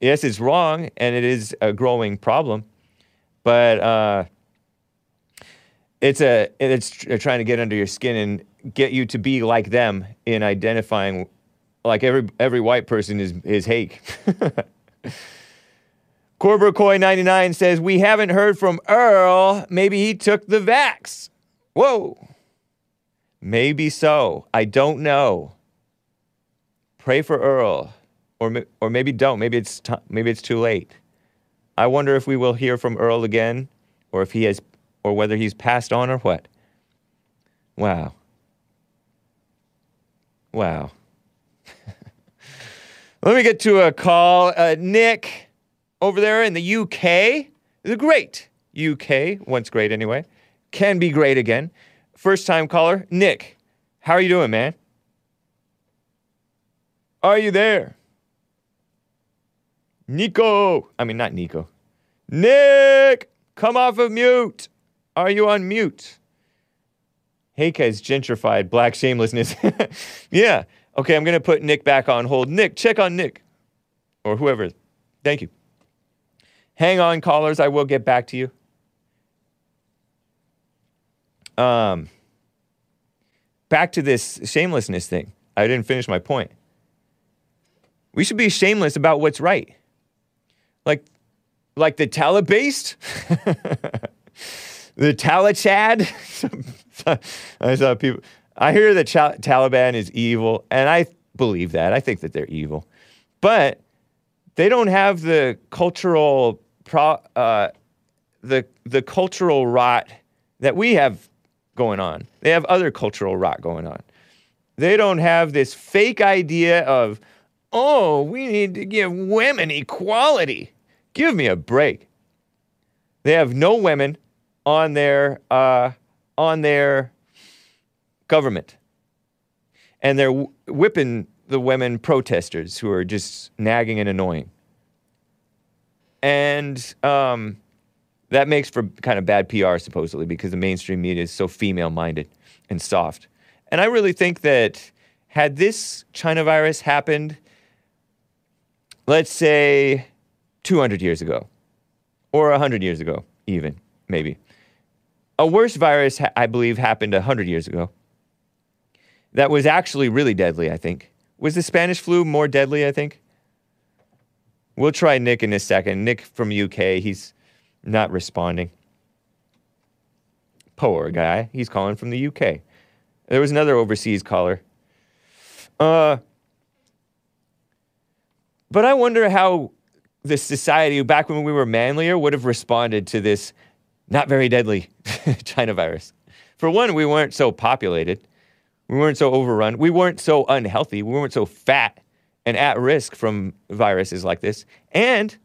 Yes, it's wrong, and it is a growing problem. But uh, it's a it's tr- trying to get under your skin and get you to be like them in identifying like every every white person is is hake. Cobra Kai 99 says we haven't heard from Earl. Maybe he took the vax. Whoa. Maybe so. I don't know. Pray for Earl, or or maybe don't. Maybe it's t- maybe it's too late. I wonder if we will hear from Earl again, or if he has, or whether he's passed on or what. Wow. Wow. Let me get to a call. Uh, Nick over there in the UK, the great UK, once great anyway, can be great again. First time caller, Nick. How are you doing, man? Are you there? Nico. I mean, not Nico. Nick, come off of mute. Are you on mute? Hake has gentrified black shamelessness. yeah. Okay, I'm going to put Nick back on hold. Nick, check on Nick or whoever. Thank you. Hang on, callers. I will get back to you. Um, back to this shamelessness thing. I didn't finish my point. We should be shameless about what's right. Like, like the Talibased, the Talachad. I saw people. I hear that Cha- Taliban is evil, and I believe that. I think that they're evil, but they don't have the cultural pro, uh, the the cultural rot that we have going on. They have other cultural rot going on. They don't have this fake idea of, oh, we need to give women equality. Give me a break. They have no women on their uh, on their government, and they're wh- whipping the women protesters who are just nagging and annoying. And um, that makes for kind of bad PR, supposedly, because the mainstream media is so female minded and soft. And I really think that had this China virus happened, let's say 200 years ago, or 100 years ago, even, maybe, a worse virus, I believe, happened 100 years ago. That was actually really deadly, I think. Was the Spanish flu more deadly, I think? We'll try Nick in a second. Nick from UK, he's not responding. Poor guy. He's calling from the UK. There was another overseas caller. Uh, but I wonder how the society back when we were manlier would have responded to this not very deadly China virus. For one, we weren't so populated. We weren't so overrun. We weren't so unhealthy. We weren't so fat and at risk from viruses like this. And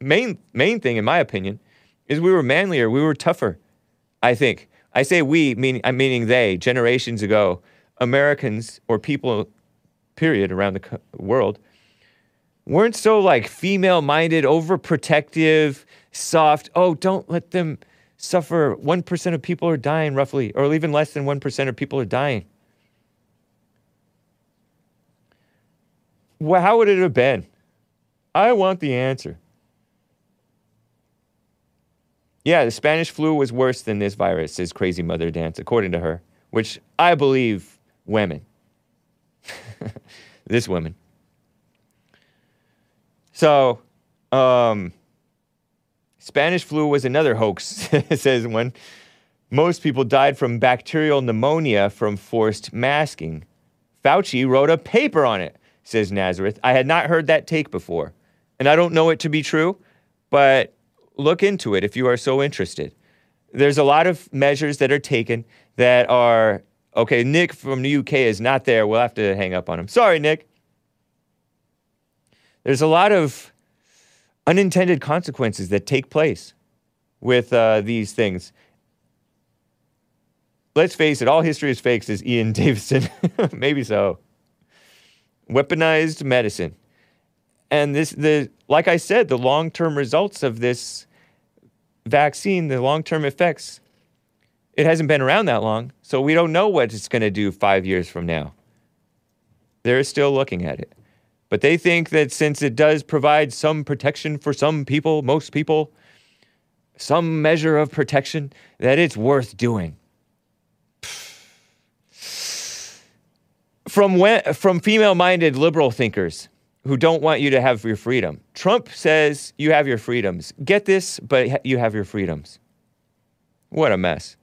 main main thing, in my opinion, is we were manlier, we were tougher. I think I say we, meaning I'm meaning they, generations ago, Americans or people, period, around the co- world, weren't so like female-minded, overprotective, soft. Oh, don't let them suffer. One percent of people are dying, roughly, or even less than one percent of people are dying. Well, how would it have been? I want the answer. Yeah, the Spanish flu was worse than this virus, says Crazy Mother Dance, according to her, which I believe women. this woman. So, um, Spanish flu was another hoax, says one. Most people died from bacterial pneumonia from forced masking. Fauci wrote a paper on it, says Nazareth. I had not heard that take before, and I don't know it to be true, but look into it if you are so interested. There's a lot of measures that are taken that are okay. Nick from the UK is not there. We'll have to hang up on him. Sorry, Nick. There's a lot of unintended consequences that take place with uh, these things. Let's face it, all history is fake, says Ian Davidson. Maybe so. Weaponized medicine. And this, the, like I said, the long term results of this vaccine, the long term effects, it hasn't been around that long. So we don't know what it's going to do five years from now. They're still looking at it. But they think that since it does provide some protection for some people, most people, some measure of protection, that it's worth doing. From, when, from female minded liberal thinkers who don't want you to have your freedom. Trump says you have your freedoms. Get this, but you have your freedoms. What a mess.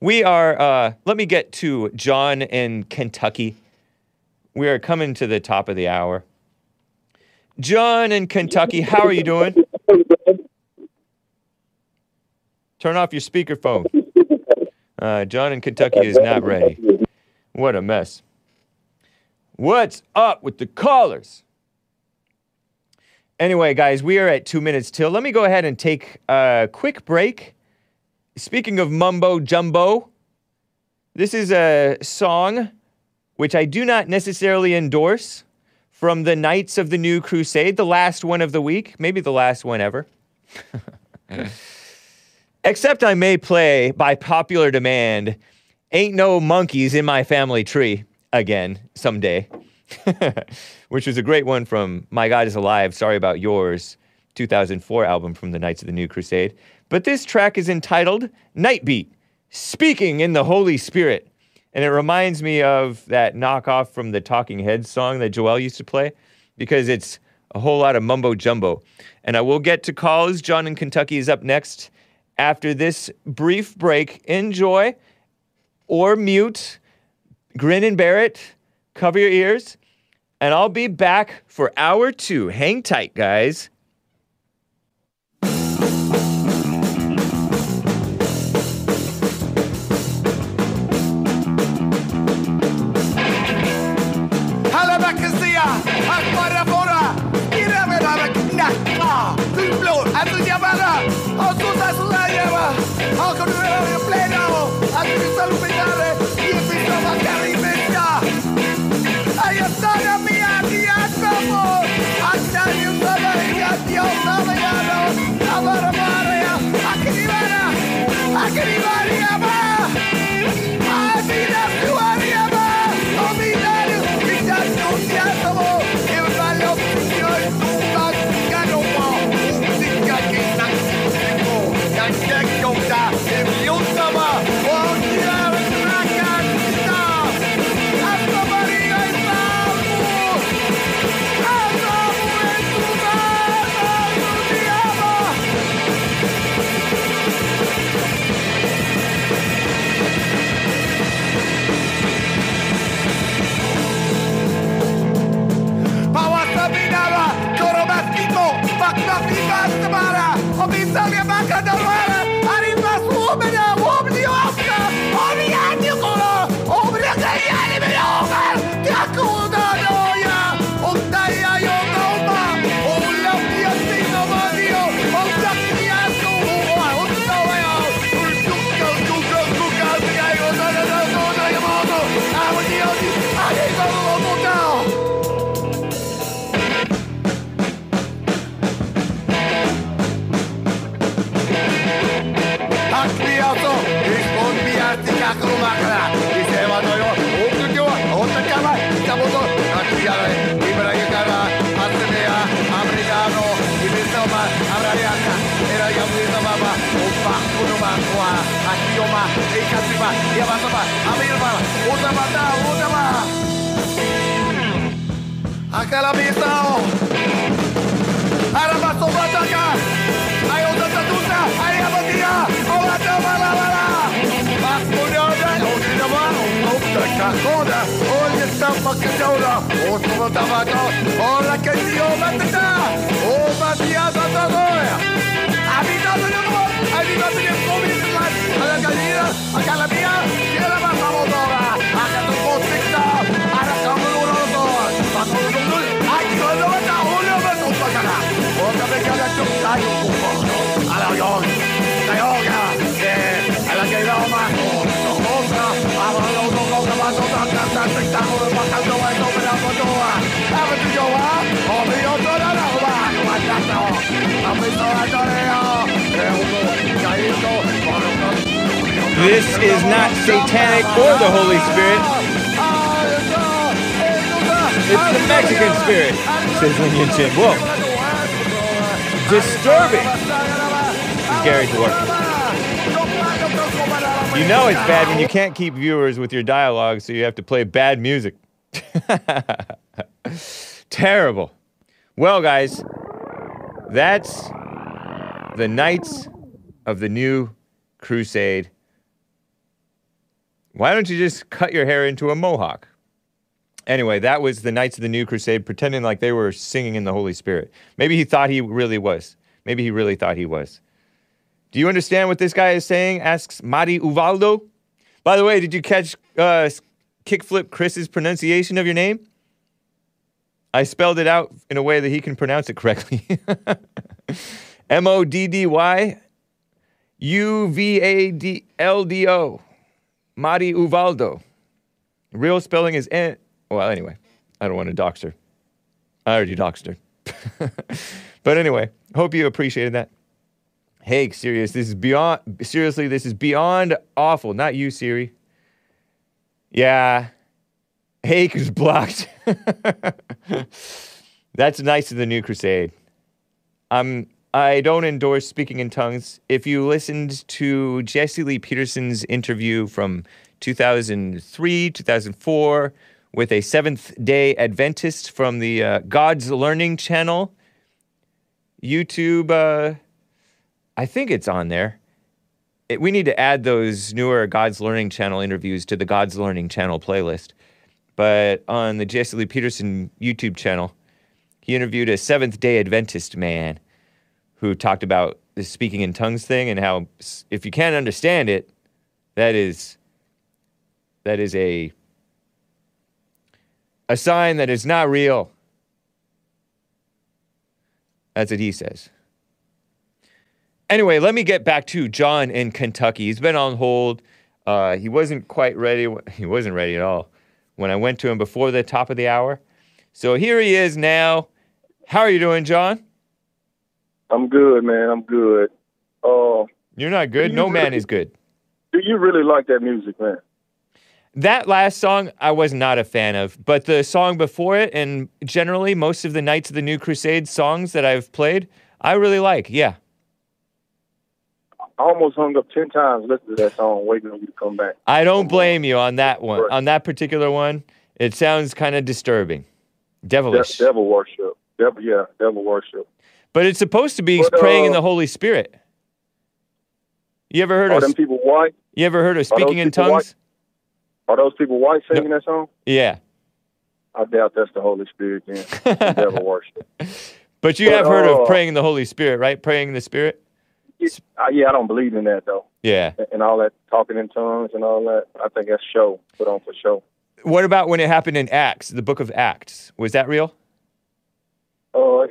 We are, uh, let me get to John in Kentucky. We are coming to the top of the hour. John in Kentucky, how are you doing? Turn off your speakerphone. Uh, John in Kentucky is not ready. What a mess. What's up with the callers? Anyway, guys, we are at two minutes till. Let me go ahead and take a quick break. Speaking of mumbo jumbo, this is a song which I do not necessarily endorse from the Knights of the New Crusade, the last one of the week, maybe the last one ever. Except I may play by popular demand Ain't No Monkeys in My Family Tree again someday, which was a great one from My God is Alive, Sorry About Yours, 2004 album from the Knights of the New Crusade. But this track is entitled Knight Beat, Speaking in the Holy Spirit. And it reminds me of that knockoff from the Talking Heads song that Joel used to play because it's a whole lot of mumbo jumbo. And I will get to calls. John in Kentucky is up next after this brief break. Enjoy or mute, grin and bear it, cover your ears, and I'll be back for hour two. Hang tight, guys. How come Comisaria Macanuel! Coba, coba. Ambil bawah. Udah bata, udah ba. Aquela missão. Araba sobataka. Aí o dança tuta. Aí a bandinha. Olá, tama, lá, lá, lá. Masculhada. Onde não há um outra cacona. Onde está a paqueteura? Onde não está batão? Olha que se eu batetar. Uma viada da noia. A vida do meu amor. A vida do meu A galinha. A calabia. E ela vai pra motora. A gato convicta. A racamo no loro. Passo no mundo. Ai, que coisa vai dar. Olha, vai dar. Bacana. Outra vez que ela tem um raio com fogo. A la yoga. La yoga. É. Ela quer dar uma. Outra. A la yoga. Outra. Mas outra. Canta. Tenta. Outra. Bacana. Vai tomar a motora. Ela te joga. Homem. Outra. Não vai. Não vai dar. A pessoa adoreia. É This is not satanic or the Holy Spirit. It's the Mexican spirit, says Lin Chin. Whoa. Disturbing. Gary Dworkin. You know it's bad when you can't keep viewers with your dialogue, so you have to play bad music. Terrible. Well, guys, that's the Knights of the New Crusade. Why don't you just cut your hair into a mohawk? Anyway, that was the Knights of the New Crusade pretending like they were singing in the Holy Spirit. Maybe he thought he really was. Maybe he really thought he was. Do you understand what this guy is saying? Asks Mari Uvaldo. By the way, did you catch uh, Kickflip Chris's pronunciation of your name? I spelled it out in a way that he can pronounce it correctly. M O D D Y U V A D L D O. Mari Uvaldo. Real spelling is N. Well, anyway, I don't want to dox her. I already doxed her. but anyway, hope you appreciated that. Hey, serious, this is beyond. Seriously, this is beyond awful. Not you, Siri. Yeah, Hake is blocked. That's nice of the New Crusade. Um, I don't endorse speaking in tongues. If you listened to Jesse Lee Peterson's interview from 2003, 2004, with a Seventh day Adventist from the uh, God's Learning channel, YouTube, uh, I think it's on there. It, we need to add those newer God's Learning channel interviews to the God's Learning channel playlist. But on the Jesse Lee Peterson YouTube channel, he interviewed a Seventh day Adventist man who talked about the speaking in tongues thing and how if you can't understand it, that is that is a a sign that it's not real. That's what he says. Anyway, let me get back to John in Kentucky. He's been on hold. Uh, he wasn't quite ready. He wasn't ready at all when I went to him before the top of the hour. So here he is now. How are you doing, John? I'm good, man. I'm good. Uh, You're not good. No man is good. do you really like that music, man? That last song, I was not a fan of, but the song before it, and generally most of the Knights of the New Crusade songs that I've played, I really like. Yeah. I almost hung up ten times listening to that song, waiting on you to come back. I don't blame you on that one. On that particular one, it sounds kind of disturbing, De- devilish. devil worship. Devil, yeah, devil worship. But it's supposed to be But, praying in uh, the Holy Spirit. You ever heard Are of them people white? You ever heard of speaking in tongues? white? Are those people white singing that song? Yeah. I doubt that's the Holy Spirit then. devil worship. But you But, have heard uh, of praying in the Holy Spirit, right? Praying in the Spirit? Uh, yeah, I don't believe in that though. Yeah. And all that talking in tongues and all that. I think that's show, put on for show. What about when it happened in Acts, the book of Acts? Was that real? Uh,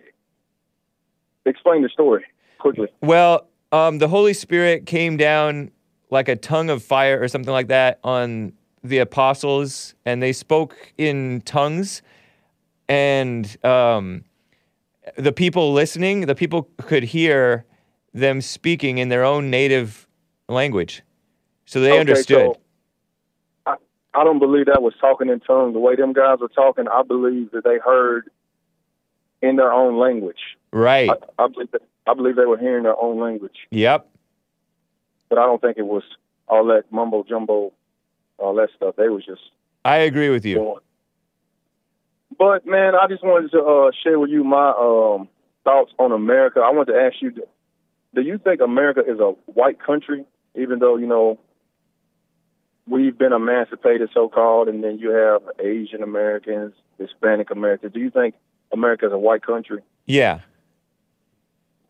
explain the story quickly. Well, um, the Holy Spirit came down like a tongue of fire or something like that on the apostles, and they spoke in tongues. And um, the people listening, the people could hear them speaking in their own native language. So they Okay, understood. so I, I don't believe that was talking in tongues. The way them guys were talking, I believe that they heard in their own language. Right. I, I believe I believe they were hearing their own language, yep. but I don't think it was all that mumbo jumbo, all that stuff. They was just I agree with you. doing. But man, I just wanted to uh, share with you my um, thoughts on America. I wanted to ask you: Do you think America is a white country, even though you know we've been emancipated, so called, and then you have Asian Americans, Hispanic Americans? Do you think America is a white country? Yeah.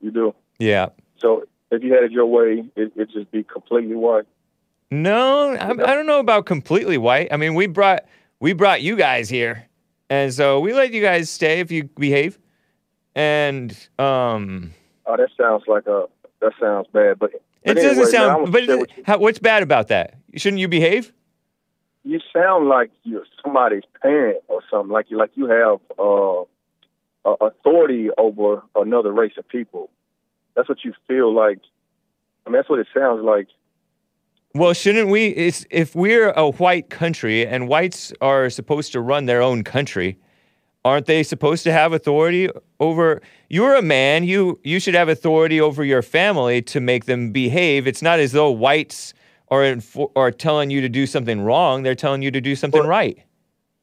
You do. Yeah. So if you had it your way, it, it'd just be completely white. No, I, I don't know about completely white. I mean, we brought we brought you guys here, and so we let you guys stay if you behave. And um, Oh, that sounds like a that sounds bad, but, it but doesn't anyway, man, sound. want but it- how, what's bad about that? Shouldn't you behave? you sound like you're somebody's parent or something. Like you like you have uh, authority over another race of people. That's what you feel like. I mean, that's what it sounds like. Well, shouldn't we? It's, if we're a white country and whites are supposed to run their own country, aren't they supposed to have authority over? You're a man. You you should have authority over your family to make them behave. It's not as though whites are are telling you to do something wrong. They're telling you to do something Well- right.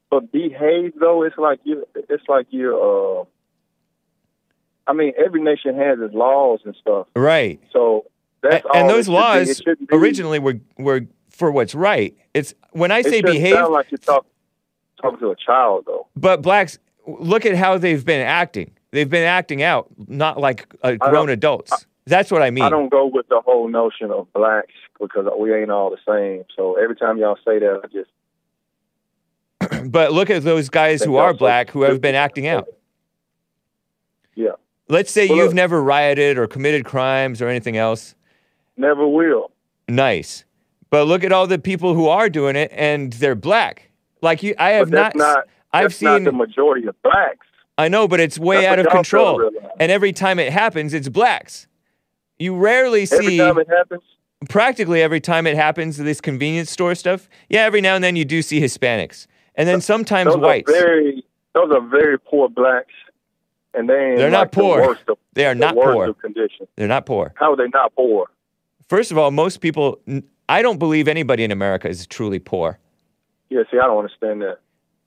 But behave though, it's like you. It's like you're. Uh, I mean, every nation has its laws and stuff. Right. So that's and all it those. Laws originally were were for what's right. It's when I say behave, Sound like you're talk, talking to a child though. But blacks, look at how they've been acting. They've been acting out, not like uh, grown adults. That's what I mean. I don't go with the whole notion of blacks because we ain't all the same. So every time y'all say that, I just but look at those guys who are black who have been acting out. yeah, Let's say Well, you've look- never rioted or committed crimes or anything else. never will. Nice. But look at all the people who are doing it and they're black. Like you I have not, not. I've that's not seen the majority of blacks. I know, but it's way That's out of y'all fail to control. And every time it happens, it's blacks. You rarely see Every time it happens, practically every time it happens, this convenience store stuff. Yeah, every now and then you do see Hispanics, and then sometimes those whites. are very. Those are very poor blacks, and they ain't They're not like the poor. worst of- They are the not poor. of conditions. They're not poor. How are they not poor? First of all, most people. I don't believe anybody in America is truly poor. Yeah, see, I don't understand that.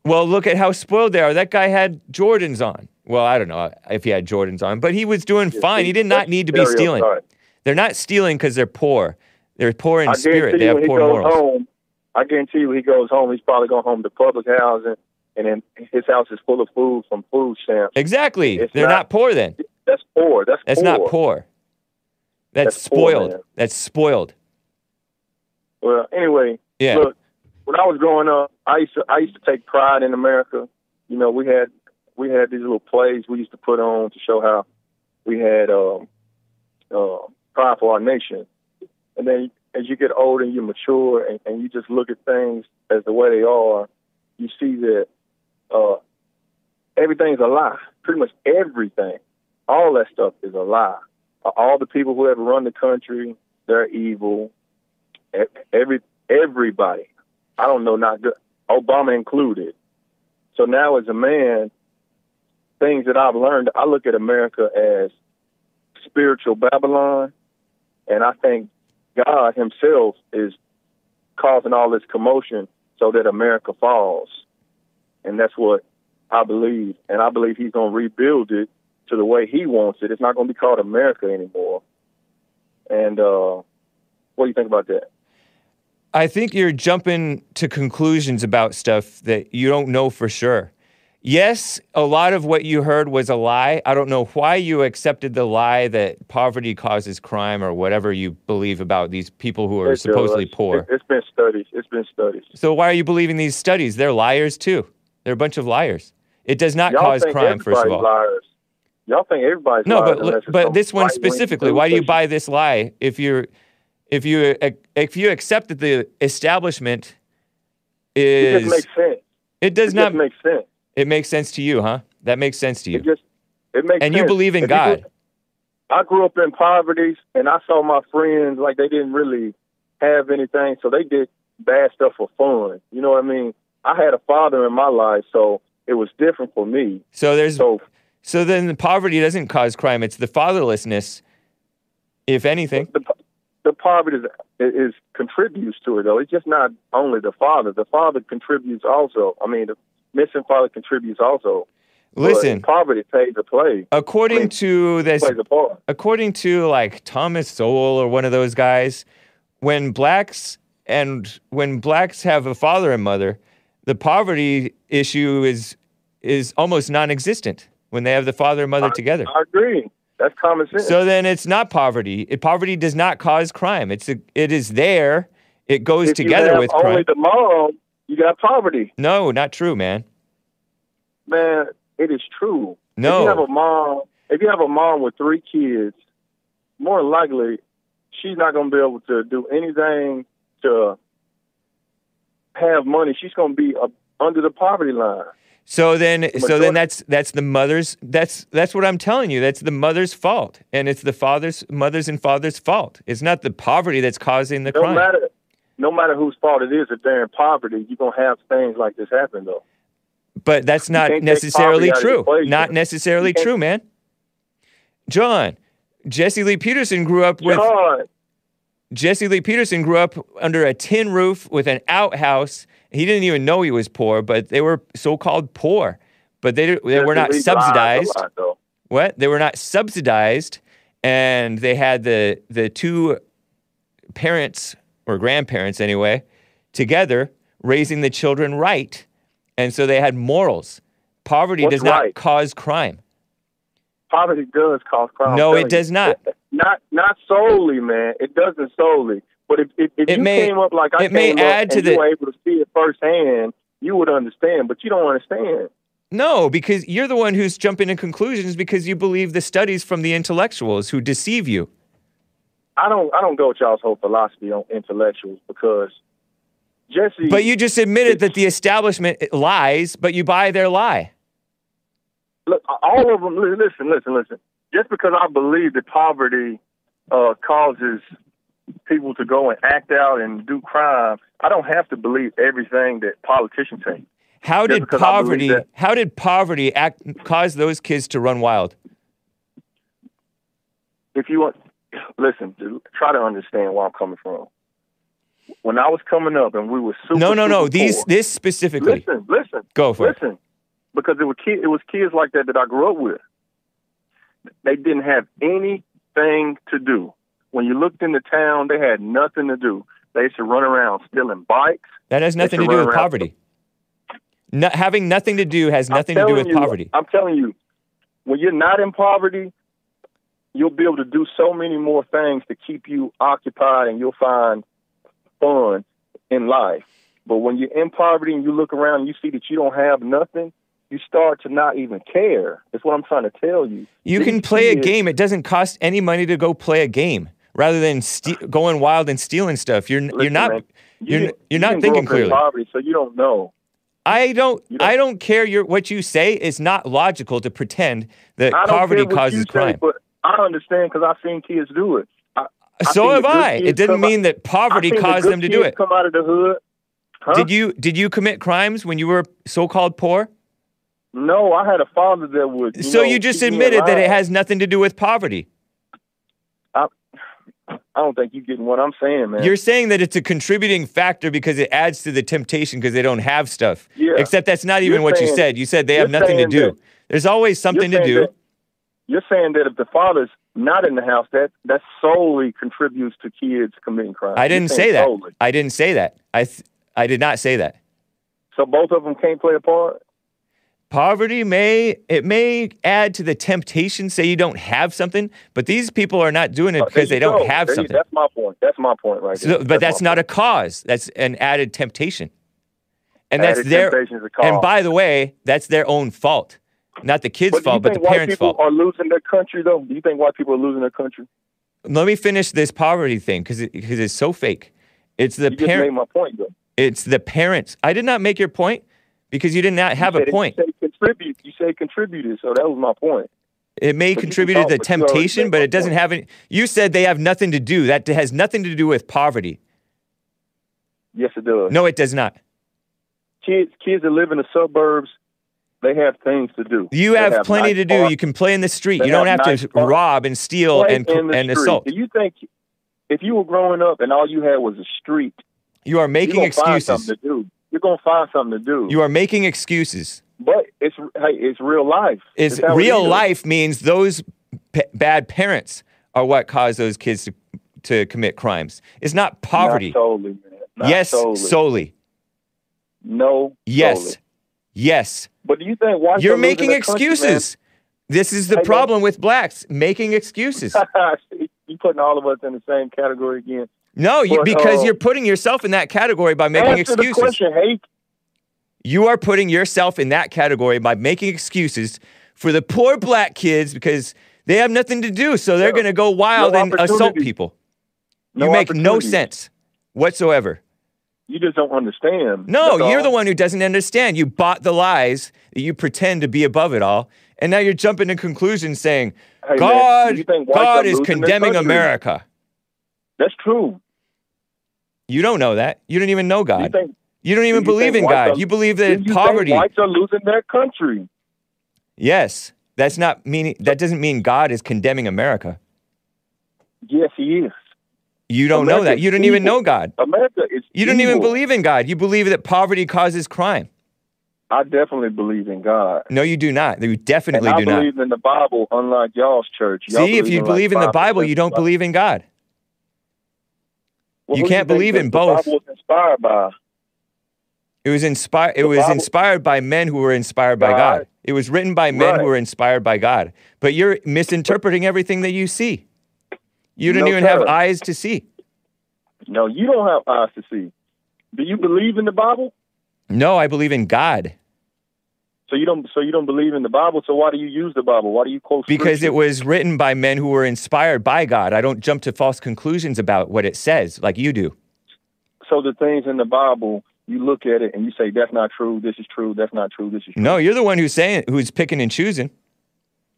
Well, look at how spoiled they are. That guy had Jordans on. Well, I don't know if he had Jordans on, but he was doing Yeah, fine. see, He did not need to be stealing. They're not stealing because they're poor. They're poor in I spirit. They have poor morals. home, I guarantee you when he goes home, he's probably going home to public housing, and then his house is full of food from food stamps. Exactly. It's They're not- not, poor then. That's poor. That's That's poor. not poor. That's, That's spoiled. man. That's spoiled. Well, anyway, Yeah. look, when I was growing up, I used to I used to take pride in America. You know, we had we had these little plays we used to put on to show how we had um, uh, pride for our nation. And then as you get older and you mature and, and you just look at things as the way they are, you see that uh, everything's a lie. Pretty much everything, all that stuff is a lie. Uh, All the people who have run the country, they're evil. Every everybody, I don't know, not good, Obama included. So now, as a man, things that I've learned, I look at America as spiritual Babylon, and I think God Himself is causing all this commotion so that America falls, and that's what I believe. And I believe He's going to rebuild it to the way He wants it. It's not going to be called America anymore. And uh, what do you think about that? I think you're jumping to conclusions about stuff that you don't know for sure. Yes, a lot of what you heard was a lie. I don't know why you accepted the lie that poverty causes crime or whatever you believe about these people who are It's, supposedly poor. it- It's been studies. It's been studies. So why are you believing these studies? They're liars too. They're a bunch of liars. It does not Y'all cause crime, first of all. Liars. Y'all think everybody's No, but but this one specifically, why do you buy this lie? If you're if you if you accept that the establishment It is just makes sense. it does it not makes sense. it makes sense to you, huh? That makes sense to you. It just it makes and you believe in If God. grew- I grew up in poverty, and I saw my friends like they didn't really have anything, so they did bad stuff for fun. You know what I mean? I had a father in my life, so it was different for me. So there's So so then the poverty doesn't cause crime. It's the fatherlessness, if anything. the the poverty is, is contributes to it though. It's just not only the father. The father contributes also. I mean, the missing father contributes also. But Listen, poverty pays the play. according mean, to this, plays a part. according to like Thomas Sowell or one of those guys, when blacks and when blacks have a father and mother, the poverty issue is is almost non-existent when they have the father and mother together. I agree. That's common sense. So then it's not poverty. It, poverty does not cause crime. It's a, it is there. It goes if together you have with only crime. the mom, you got poverty. no, not true, man. Man, it is true. No. If you have a mom, if you have a mom with three kids, more likely, she's not going to be able to do anything to have money. She's going to be uh, under the poverty line. So then, so then that's that's the mother's. That's that's what I'm telling you. That's the mother's fault, and it's the father's, mother's and father's fault. It's not the poverty that's causing the No crime. matter, no matter whose fault it is, if they're in poverty, you're going to have things like this happen, though. But that's not necessarily poverty out of the true. Not necessarily true, man. John, Jesse Lee Peterson grew up with John, Jesse Lee Peterson grew up under a tin roof with an outhouse. He didn't even know he was poor, but they were so-called poor. But they they were not subsidized. lot. What? They were not subsidized, and they had the the two parents or grandparents anyway together raising the children right, and so they had morals. Poverty What's does not right? cause crime. Poverty does cause crime. No, it does not. Not not solely, man. It doesn't solely. But if if, if It you may- came up like I it may add to and the- you were able to see it firsthand, you would understand. But you don't understand. No, because you're the one who's jumping to conclusions because you believe the studies from the intellectuals who deceive you. I don't I don't go with y'all's whole philosophy on intellectuals because Jesse. But you just admitted that the establishment lies, but you buy their lie. look, all of them. Listen, listen, listen. Just because I believe that poverty uh, causes people to go and act out and do crime, I don't have to believe everything that politicians say. How did because I believe poverty? that- How did poverty act cause those kids to run wild? if you want, listen, try to understand where I'm coming from. When I was coming up and we were super, no, no, no. super These this specifically. listen, listen, Go for it. listen, because it was it was kids like that that I grew up with. They didn't have anything to do. When you looked in the town, they had nothing to do. They used to run around stealing bikes. That has nothing to should do with poverty. No, having nothing to do has nothing to do with you- poverty. I'm telling you, when you're not in poverty, you'll be able to do so many more things to keep you occupied and you'll find fun in life. But when you're in poverty and you look around and you see that you don't have nothing, you start to not even care. That's what I'm trying to tell you. You These can play a game. It doesn't cost any money to go play a game. Rather than ste- going wild and stealing stuff, you're you're not man, you're didn't- you're you not didn't thinking clearly. Poverty, so you don't know. I don't, don't- I don't care your what you say is not logical to pretend that I poverty causes you say, crime. but I understand because I've seen kids do it. I, I so seen have I. It kids doesn't mean that poverty seen the caused them to do it. Come out of the hood. Huh? Did you did you commit crimes when you were so-called poor? No, I had a father that would. You so know, you just admitted that it has nothing to do with poverty. I, I don't think you're getting what I'm saying, man. You're saying that it's a contributing factor because it adds to the temptation because they don't have stuff. Yeah. Except that's not even You're what you said. You said they have nothing to do. that- There's always something to do. that- you're saying that if the father's not in the house, that that solely contributes to kids committing crime. I didn't say that. solely. I didn't say that. I th- I did not say that. So both of them can't play a part. Poverty may it may add to the temptation. Say you don't have something, but these people are not doing it Uh, because they don't go. have There you- something. That's my point. That's my point right So, there. but that's my not a cause. That's an added temptation, and that's their. temptation is a cause. And by the way, that's their own fault, not the kids' But fault, but the white parents' people fault. are losing their country though? Do you think white people are losing their country? Let me finish this poverty thing because it, 'cause it's so fake. It's the you parent. my point though. It's the parents. I did not make your point because you did not have a point. You say contribute. You say contributed, so that was my point. It may But contribute to the talk, but you already temptation, but it doesn't point. have any. You said they have nothing to do. That has nothing to do with poverty. Yes, it does. No, it does not. kids kids that live in the suburbs, they have things to do. You They have, plenty nice to do. parks. You can play in the street. They You don't have have nice to parks. rob and steal Play and and street. assault. Do you think if you were growing up and all you had was a street, You are making excuses. Something to do. You're gonna find something to do. You are making excuses. but it's hey, it's real life. Is It's real life means those p- bad parents are what cause those kids to, to commit crimes. It's not poverty. Not solely, man. Not yes, solely. solely. no. Yes. solely. Yes. But do you think whites You're making their country, excuses. This is the Hey, man. problem with blacks, making excuses. You're putting all of us in the same category again. No, you, But, because uh, you're putting yourself in that category by making excuses. the question, hey. You are putting yourself in that category by making excuses for the poor black kids because they have nothing to do, so they're Yeah. going to go wild No and assault people. No you make no sense whatsoever. You just don't understand. No, you're all. the one who doesn't understand. You bought the lies that you pretend to be above it all, and now you're jumping to conclusions saying, Hey, God, do you think whites God is condemning? America. That's true. You don't know that. You don't even know You God. think You don't even you believe in God. are- You believe that you think poverty. whites are losing their country. Yes, that's not meaning. That doesn't mean God is condemning America. Yes, he is. You don't know that. You don't even know God. America is. You don't even believe in God. You believe that poverty causes crime. I definitely believe in God. No, you do not. You definitely and I do not. believe in the Bible, unlike y'all's church. Y'all See, if you like believe in the 5% Bible, you don't believe in God. Well, you can't think believe in the both. Bible was inspired by. It was inspired. It was Bible- inspired by men who were inspired by God. God. It was written by men Right. who were inspired by God. But you're misinterpreting everything that you see. You don't No, even have eyes to see. No, you don't have eyes to see. Do you believe in the Bible? No, I believe in God So you don't. So you don't believe in the Bible. So why do you use the Bible? Why do you quote? because scripture? it was written by men who were inspired by God. I don't jump to false conclusions about what it says like you do. So the things in the Bible, you look at it and you say, "That's not true. This is true. That's not true. This is true." No, you're the one who's saying who's picking and choosing.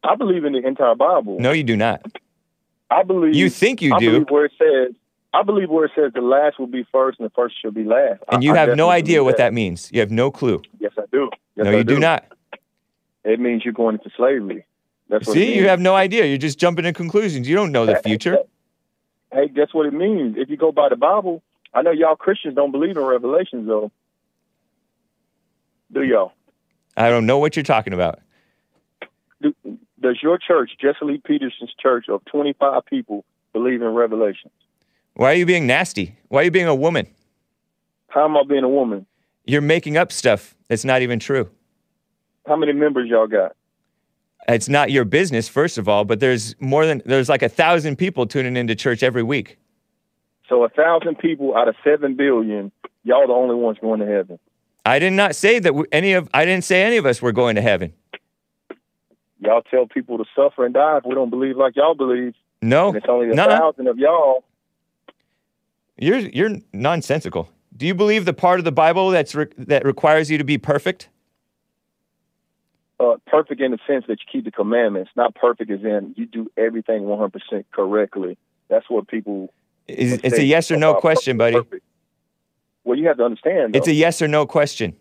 I believe in the entire Bible. No, you do not. I believe. You think you I do. believe where it says. I believe where it says the last will be first and the first shall be last. And I- you have no idea what that means. You have no clue. Yes, I do. Yes, no, I you do not. It means you're going into slavery. That's what See, you have no idea. You're just jumping to conclusions. You don't know the future. Hey, that's what it means. If you go by the Bible, I know y'all Christians don't believe in Revelations, though. Do y'all? I don't know what you're talking about. Do, does your church, Jesse Lee Peterson's church of 25 people, believe in Revelations? Why are you being nasty? Why are you being a woman? How am I being a woman? You're making up stuff that's not even true. How many members y'all got? It's not your business, first of all, but there's more than there's like a thousand people tuning into church every week. So a thousand people out of seven billion, y'all the only ones going to heaven. I did not say that any of I didn't say any of us were going to heaven. Y'all tell people to suffer and die if we don't believe like y'all believe. No, And it's only a no, thousand of y'all. you're you're nonsensical. Do you believe the part of the Bible that's re- that requires you to be perfect? uh, perfect in the sense that you keep the commandments, not perfect as in you do everything 100% correctly. That's what people. Is, it's a yes or no question, perfect- buddy. perfect. Well, you have to understand. It's a yes or no question.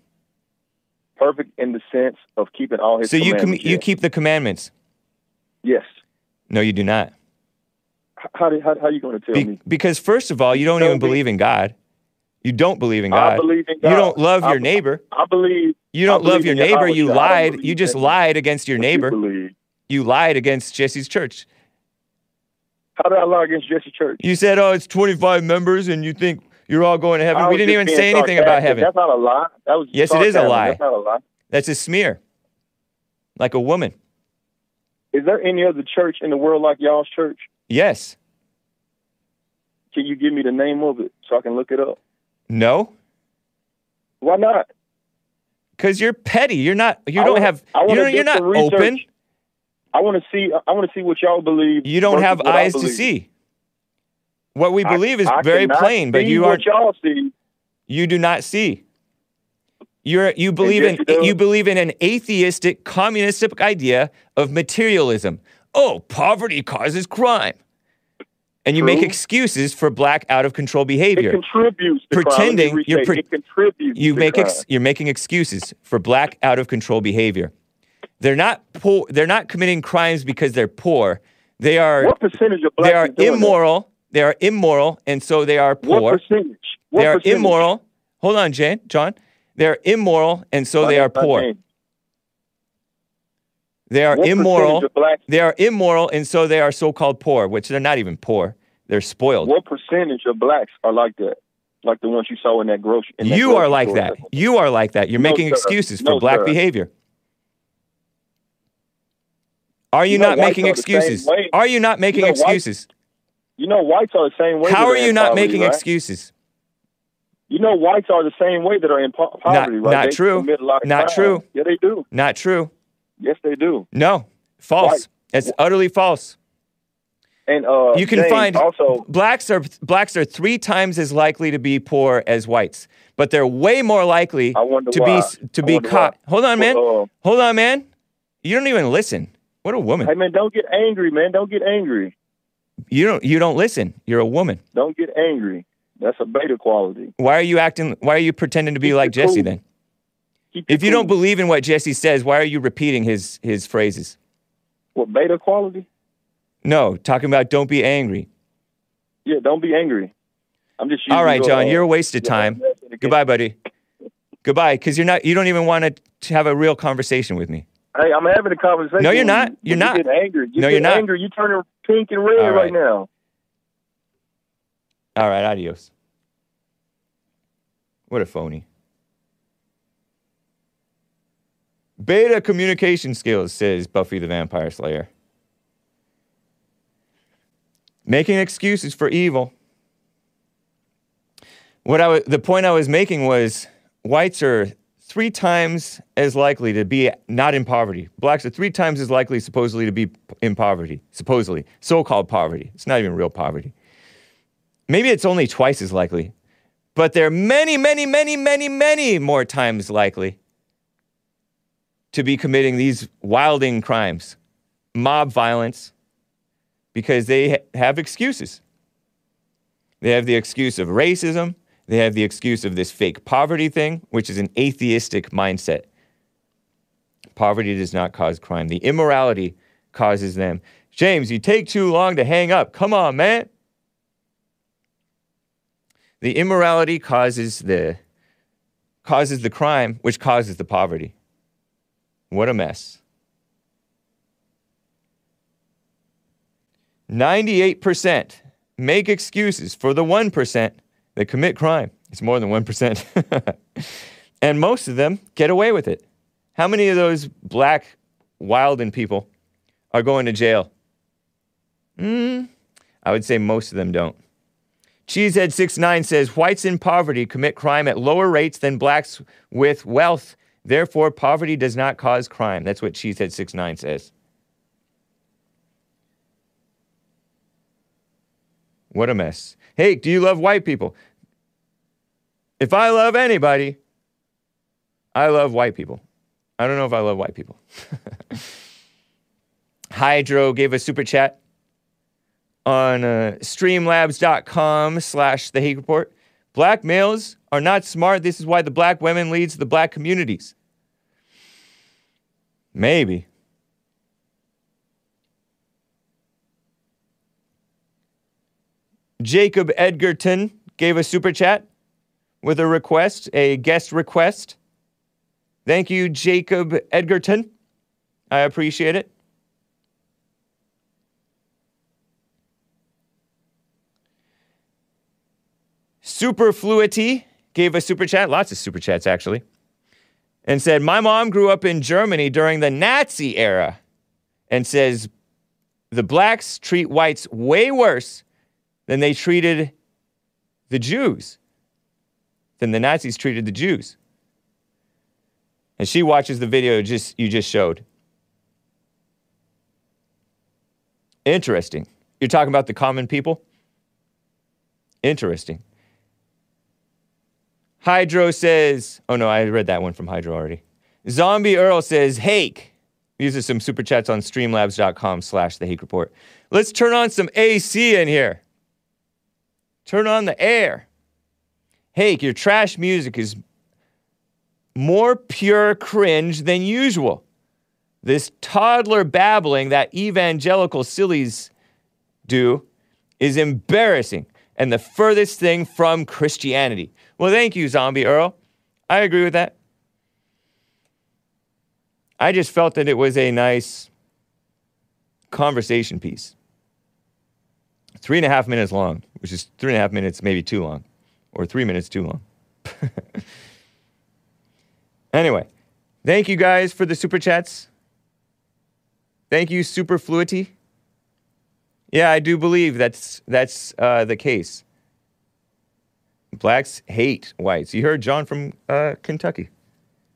perfect in the sense of keeping all his. So you com- you keep the commandments. Yes. No, you do not. How do, how, how you going to tell Be- me? because first of all, you don't Tell even me. believe in God. You don't believe in God. I believe in God. You don't love I- your neighbor. I believe. You don't I love your neighbor. You Shai. Lied. You just lied against your you neighbor. believe. You lied against Jesse's church. How did I lie against Jesse's Church? You said, "Oh, it's 25 members, and you think you're all going to heaven." We didn't even say anything about heaven. That's not a lie. That was Yes, it is a lie. That's not a lie. That's a smear, like a woman. Is there any other church in the world like y'all's church? Yes. Can you give me the name of it so I can look it up? No. Why not? Because you're petty. You're not. You I don't wanna- have. I You're, you're not open. I want to see. I want to see what y'all believe. You don't have eyes to see. What we I- believe is I very plain, but you what aren't. y'all see. You do not see. You're you believe in you believe in an atheistic communistic idea of materialism. Oh, poverty causes crime. And you make excuses for black out of control behavior. It contributes. Pretending crime. You're pre- you make ex- you're making excuses for black out of control behavior. They're not poor, they're not committing crimes because they're poor. They are what percentage of blacks they are doing that? immoral They are immoral, and so they are poor. What percentage? What they are percentage? immoral. Hold on, Jane, John. They are immoral, and so they are poor. name. They are What immoral. percentage of blacks- They are immoral, and so they are so-called poor, which they're not even poor. They're spoiled. What percentage of blacks are like that? Like the ones you saw in that grocery. in that You grocery are like store? that. You are like that. You're No, making sir. excuses for No, black sir. behavior. Are you, You know, not making excuses? Are you not making know, whites- excuses? You know, whites are the same way. How are you not poverty, making right? excuses? You know, whites are the same way that are in po- poverty, right? not They true. commit a lot of Not crime. true. Yeah, they do. Not true. Yes, they do. No, false. White- It's utterly false. And uh, you can James, find also blacks are blacks are three times as likely to be poor as whites, but they're way more likely to why. be to I be caught. why. Hold on, man. Uh, Hold on, man. You don't even listen. What a woman. Hey man, don't get angry, man. Don't get angry. You don't you don't listen. You're a woman. Don't get angry. That's a beta quality. Why are you acting? Why are you pretending to be like Jesse cool. then? If you don't believe in what Jesse says, why are you repeating his his phrases? what beta quality? No, talking about don't be angry. Yeah, don't be angry. I'm just. all right, your, John, uh, you're a waste of time. Goodbye, buddy. Goodbye, because you're not. You don't even want to have a real conversation with me. Hey, I'm having a conversation. No, you're not. you. You're You not. get angry. You No, get you're not. Angry. You turning pink and red right. right now. All right, adios. What a phony. Beta communication skills, says Buffy the Vampire Slayer. Making excuses for evil. What I the point I was making was whites are three times as likely to be not in poverty. Blacks are three times as likely, supposedly, to be in poverty. Supposedly, so-called poverty. It's not even real poverty. Maybe it's only twice as likely, but they're many, many, many, many, many more times likely to be committing these wilding crimes, mob violence, because they ha- have excuses. They have the excuse of racism. They have the excuse of this fake poverty thing, which is an atheistic mindset. Poverty does not cause crime. The immorality causes them. James, you take too long to hang up. Come on, man. The immorality causes the causes the crime, which causes the poverty. What a mess. 98% make excuses for the 1% that commit crime. It's more than 1%. and most of them get away with it. How many of those black wilding people are going to jail? Mm, I would say most of them don't. Cheesehead69 says whites in poverty commit crime at lower rates than blacks with wealth. Therefore, poverty does not cause crime. That's what Cheesehead69 says. What a mess. Hey, do you love white people? If I love anybody, I love white people. I don't know if I love white people. Hydro gave a super chat on uh, streamlabs.com slash the Hake Report. Black males are not smart. This is why the black women leads the black communities. Maybe. Jacob Edgerton gave a super chat with a request, a guest request. Thank you, Jacob Edgerton. I appreciate it. Superfluity gave a super chat, lots of super chats actually, and said, My mom grew up in Germany during the Nazi era and says the blacks treat whites way worse than they treated the Jews, than the Nazis treated the Jews. And she watches the video just you just showed. Interesting. You're talking about the common people? Interesting. Hydro says, oh no, I read that one from Hydro already. Zombie Earl says, Hake. These are some super chats on streamlabs.com slash the Hake Report. Let's turn on some AC in here. Turn on the air. Hake, your trash music is more pure cringe than usual. This toddler babbling that evangelical sillies do is embarrassing and the furthest thing from Christianity. Well, thank you, Zombie Earl. I agree with that. I just felt that it was a nice conversation piece. Three and a half minutes long, which is three and a half minutes, maybe too long, or three minutes too long. anyway, thank you guys for the super chats. Thank you, Superfluity. Yeah, I do believe that's that's uh, the case. Blacks hate whites. You heard John from uh, Kentucky.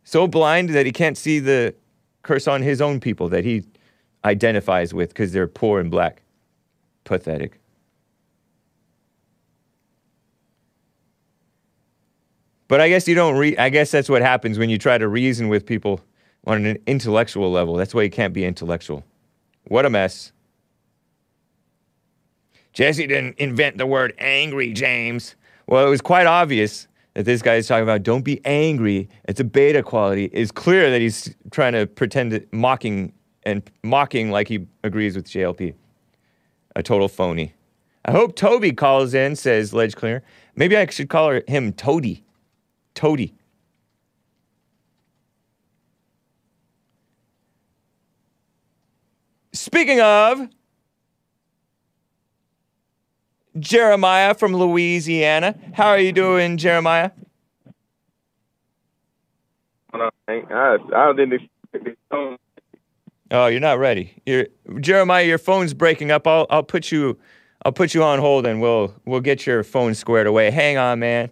So blind that he can't see the curse on his own people that he identifies with because they're poor and black. Pathetic. But I guess you don't re- I guess that's what happens when you try to reason with people on an intellectual level. That's why you can't be intellectual. What a mess. Jesse didn't invent the word angry, James. Well, it was quite obvious that this guy is talking about don't be angry. It's a beta quality. It's clear that he's trying to pretend to, mocking and mocking like he agrees with JLP. A total phony. I hope Toby calls in, says Ledge Clear. Maybe I should call him Toady. Toady. Speaking of, Jeremiah from Louisiana. How are you doing, Jeremiah? I, I didn't expect. Oh, you're not ready. You're, Jeremiah, your phone's breaking up. I'll, I'll put you I'll put you on hold and we'll we'll get your phone squared away. Hang on, man.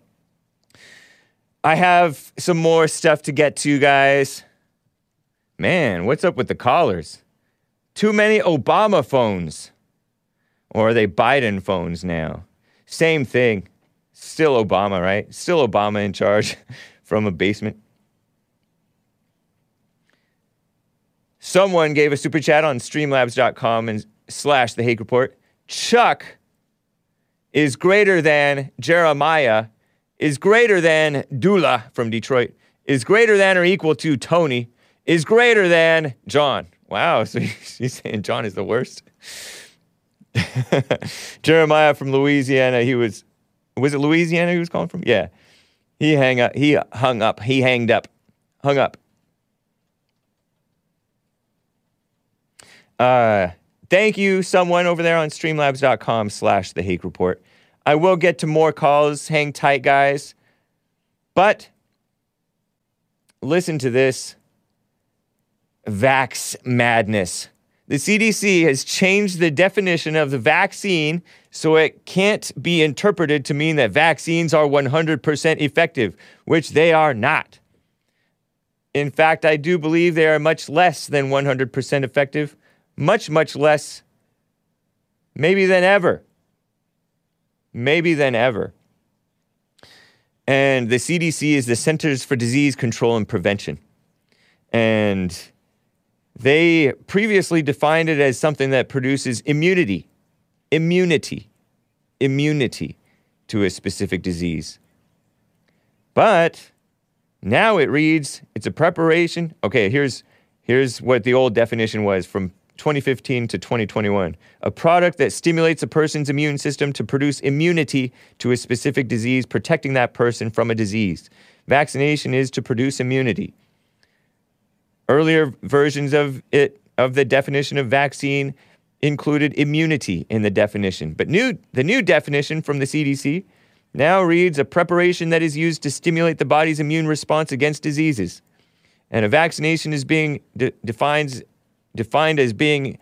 I have some more stuff to get to, guys. Man, what's up with the callers? Too many Obama phones. Or are they Biden phones now? Same thing. Still Obama, right? Still Obama in charge from a basement. Someone gave a super chat on streamlabs.com and slash the Hake Report. Chuck is greater than Jeremiah, is greater than Dula from Detroit, is greater than or equal to Tony, is greater than John. Wow, so she's saying John is the worst. Jeremiah from Louisiana, he was was it Louisiana he was calling from? Yeah. He hang up he hung up. He hanged up. Hung up. Uh thank you, someone over there on streamlabs.com slash the Hake Report. I will get to more calls. Hang tight, guys. But listen to this vax madness. The CDC has changed the definition of the vaccine so it can't be interpreted to mean that vaccines are 100% effective, which they are not. In fact, I do believe they are much less than 100% effective, much, much less, maybe than ever. Maybe than ever. And the CDC is the Centers for Disease Control and Prevention. And they previously defined it as something that produces immunity, immunity, immunity to a specific disease. But now it reads it's a preparation. Okay, here's here's what the old definition was from 2015 to 2021. A product that stimulates a person's immune system to produce immunity to a specific disease, protecting that person from a disease. Vaccination is to produce immunity. Earlier versions of it of the definition of vaccine included immunity in the definition, but new the new definition from the CDC now reads a preparation that is used to stimulate the body's immune response against diseases. And a vaccination is being de- defines defined as being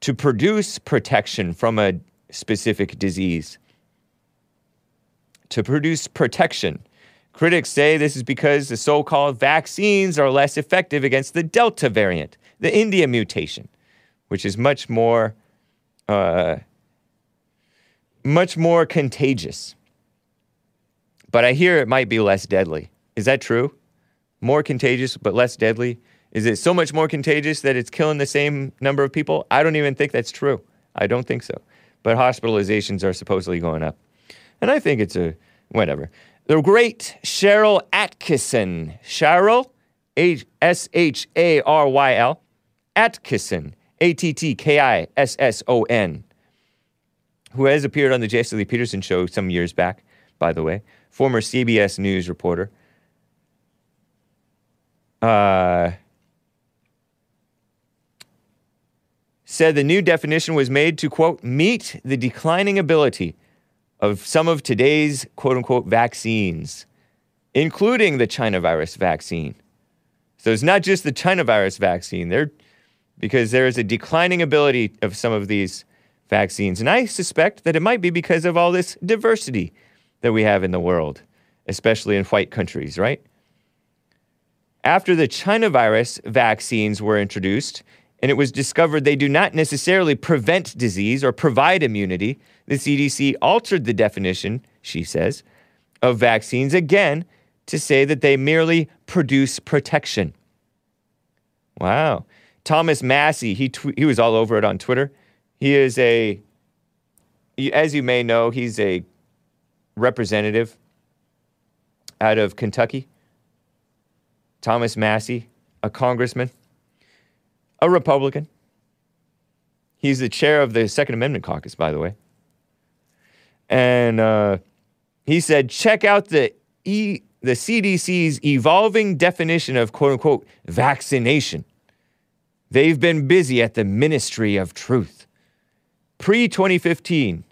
to produce protection from a specific disease. To produce protection. Critics say this is because the so called vaccines are less effective against the Delta variant, the India mutation, which is much more, uh, much more contagious. But I hear it might be less deadly. Is that true? More contagious, but less deadly? Is it so much more contagious that it's killing the same number of people? I don't even think that's true. I don't think so. But hospitalizations are supposedly going up. And I think it's a whatever. The great Sharyl Attkisson. Sharyl, S H A R Y L, Attkisson, A T T K I S S O N, who has appeared on the Jesse Lee Peterson show some years back, by the way, former CBS News reporter, uh, said the new definition was made to, quote, meet the declining ability of some of today's, quote unquote, vaccines, including the China virus vaccine. So it's not just the China virus vaccine, there, because there is a declining ability of some of these vaccines. And I suspect that it might be because of all this diversity that we have in the world, especially in white countries, right? After the China virus vaccines were introduced, and it was discovered they do not necessarily prevent disease or provide immunity, the CDC altered the definition, she says, of vaccines again to say that they merely produce protection. Wow. Thomas Massie, he, tw- he was all over it on Twitter. He is a, as you may know, he's a representative out of Kentucky. Thomas Massie, a congressman, a Republican. He's the chair of the Second Amendment caucus, by the way. And uh, he said, check out the, e- the CDC's evolving definition of quote unquote vaccination. They've been busy at the Ministry of Truth. Pre 2015,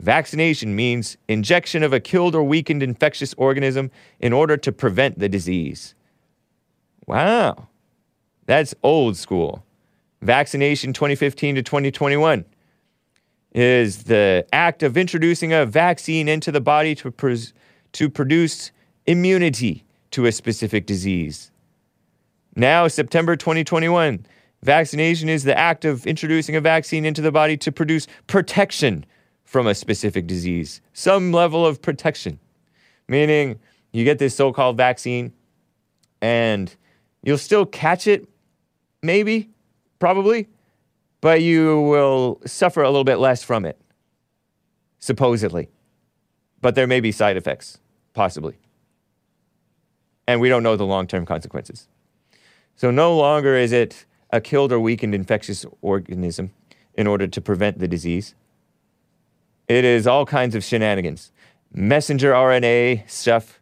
vaccination means injection of a killed or weakened infectious organism in order to prevent the disease. Wow, that's old school. Vaccination 2015 to 2021 is the act of introducing a vaccine into the body to, pres- to produce immunity to a specific disease. Now, September 2021, vaccination is the act of introducing a vaccine into the body to produce protection from a specific disease, some level of protection. Meaning, you get this so called vaccine and you'll still catch it, maybe, probably, but you will suffer a little bit less from it, supposedly. But there may be side effects, possibly. And we don't know the long term consequences. So no longer is it a killed or weakened infectious organism in order to prevent the disease. It is all kinds of shenanigans messenger RNA stuff,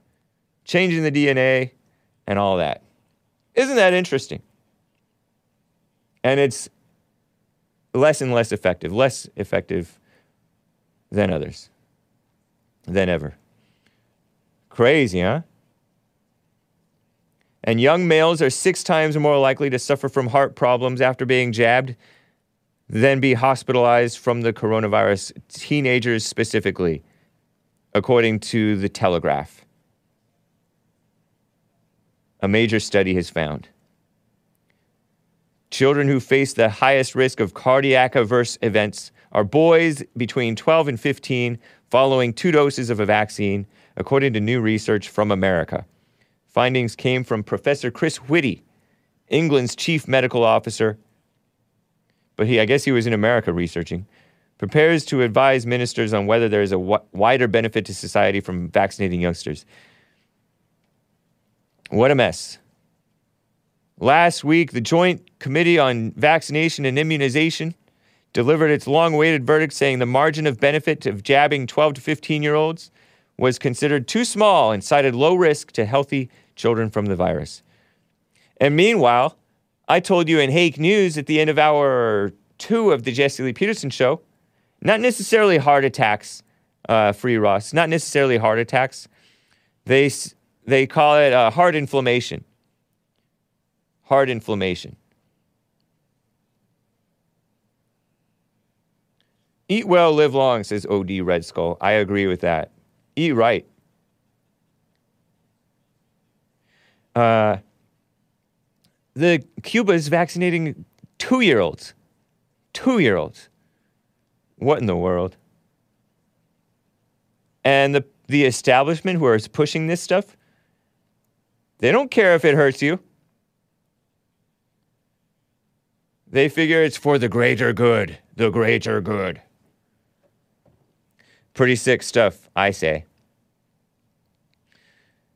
changing the DNA, and all that. Isn't that interesting? And it's less and less effective, less effective than others, than ever. Crazy, huh? And young males are six times more likely to suffer from heart problems after being jabbed than be hospitalized from the coronavirus, teenagers specifically, according to the Telegraph. A major study has found. Children who face the highest risk of cardiac adverse events are boys between 12 and 15 following two doses of a vaccine, according to new research from America. Findings came from Professor Chris Whitty, England's chief medical officer, but he, I guess he was in America researching, prepares to advise ministers on whether there is a w- wider benefit to society from vaccinating youngsters. What a mess. Last week, the Joint Committee on Vaccination and Immunization delivered its long awaited verdict saying the margin of benefit of jabbing 12 to 15 year olds was considered too small and cited low risk to healthy children from the virus. And meanwhile, I told you in Hake News at the end of hour two of the Jesse Lee Peterson show, not necessarily heart attacks, uh, Free Ross, not necessarily heart attacks. They, they call it uh, heart inflammation. Heart inflammation. Eat well, live long, says OD Red Skull. I agree with that. Eat right. Uh, the Cuba is vaccinating two year olds. Two year olds. What in the world? And the, the establishment who is pushing this stuff, they don't care if it hurts you. They figure it's for the greater good, the greater good. Pretty sick stuff, I say.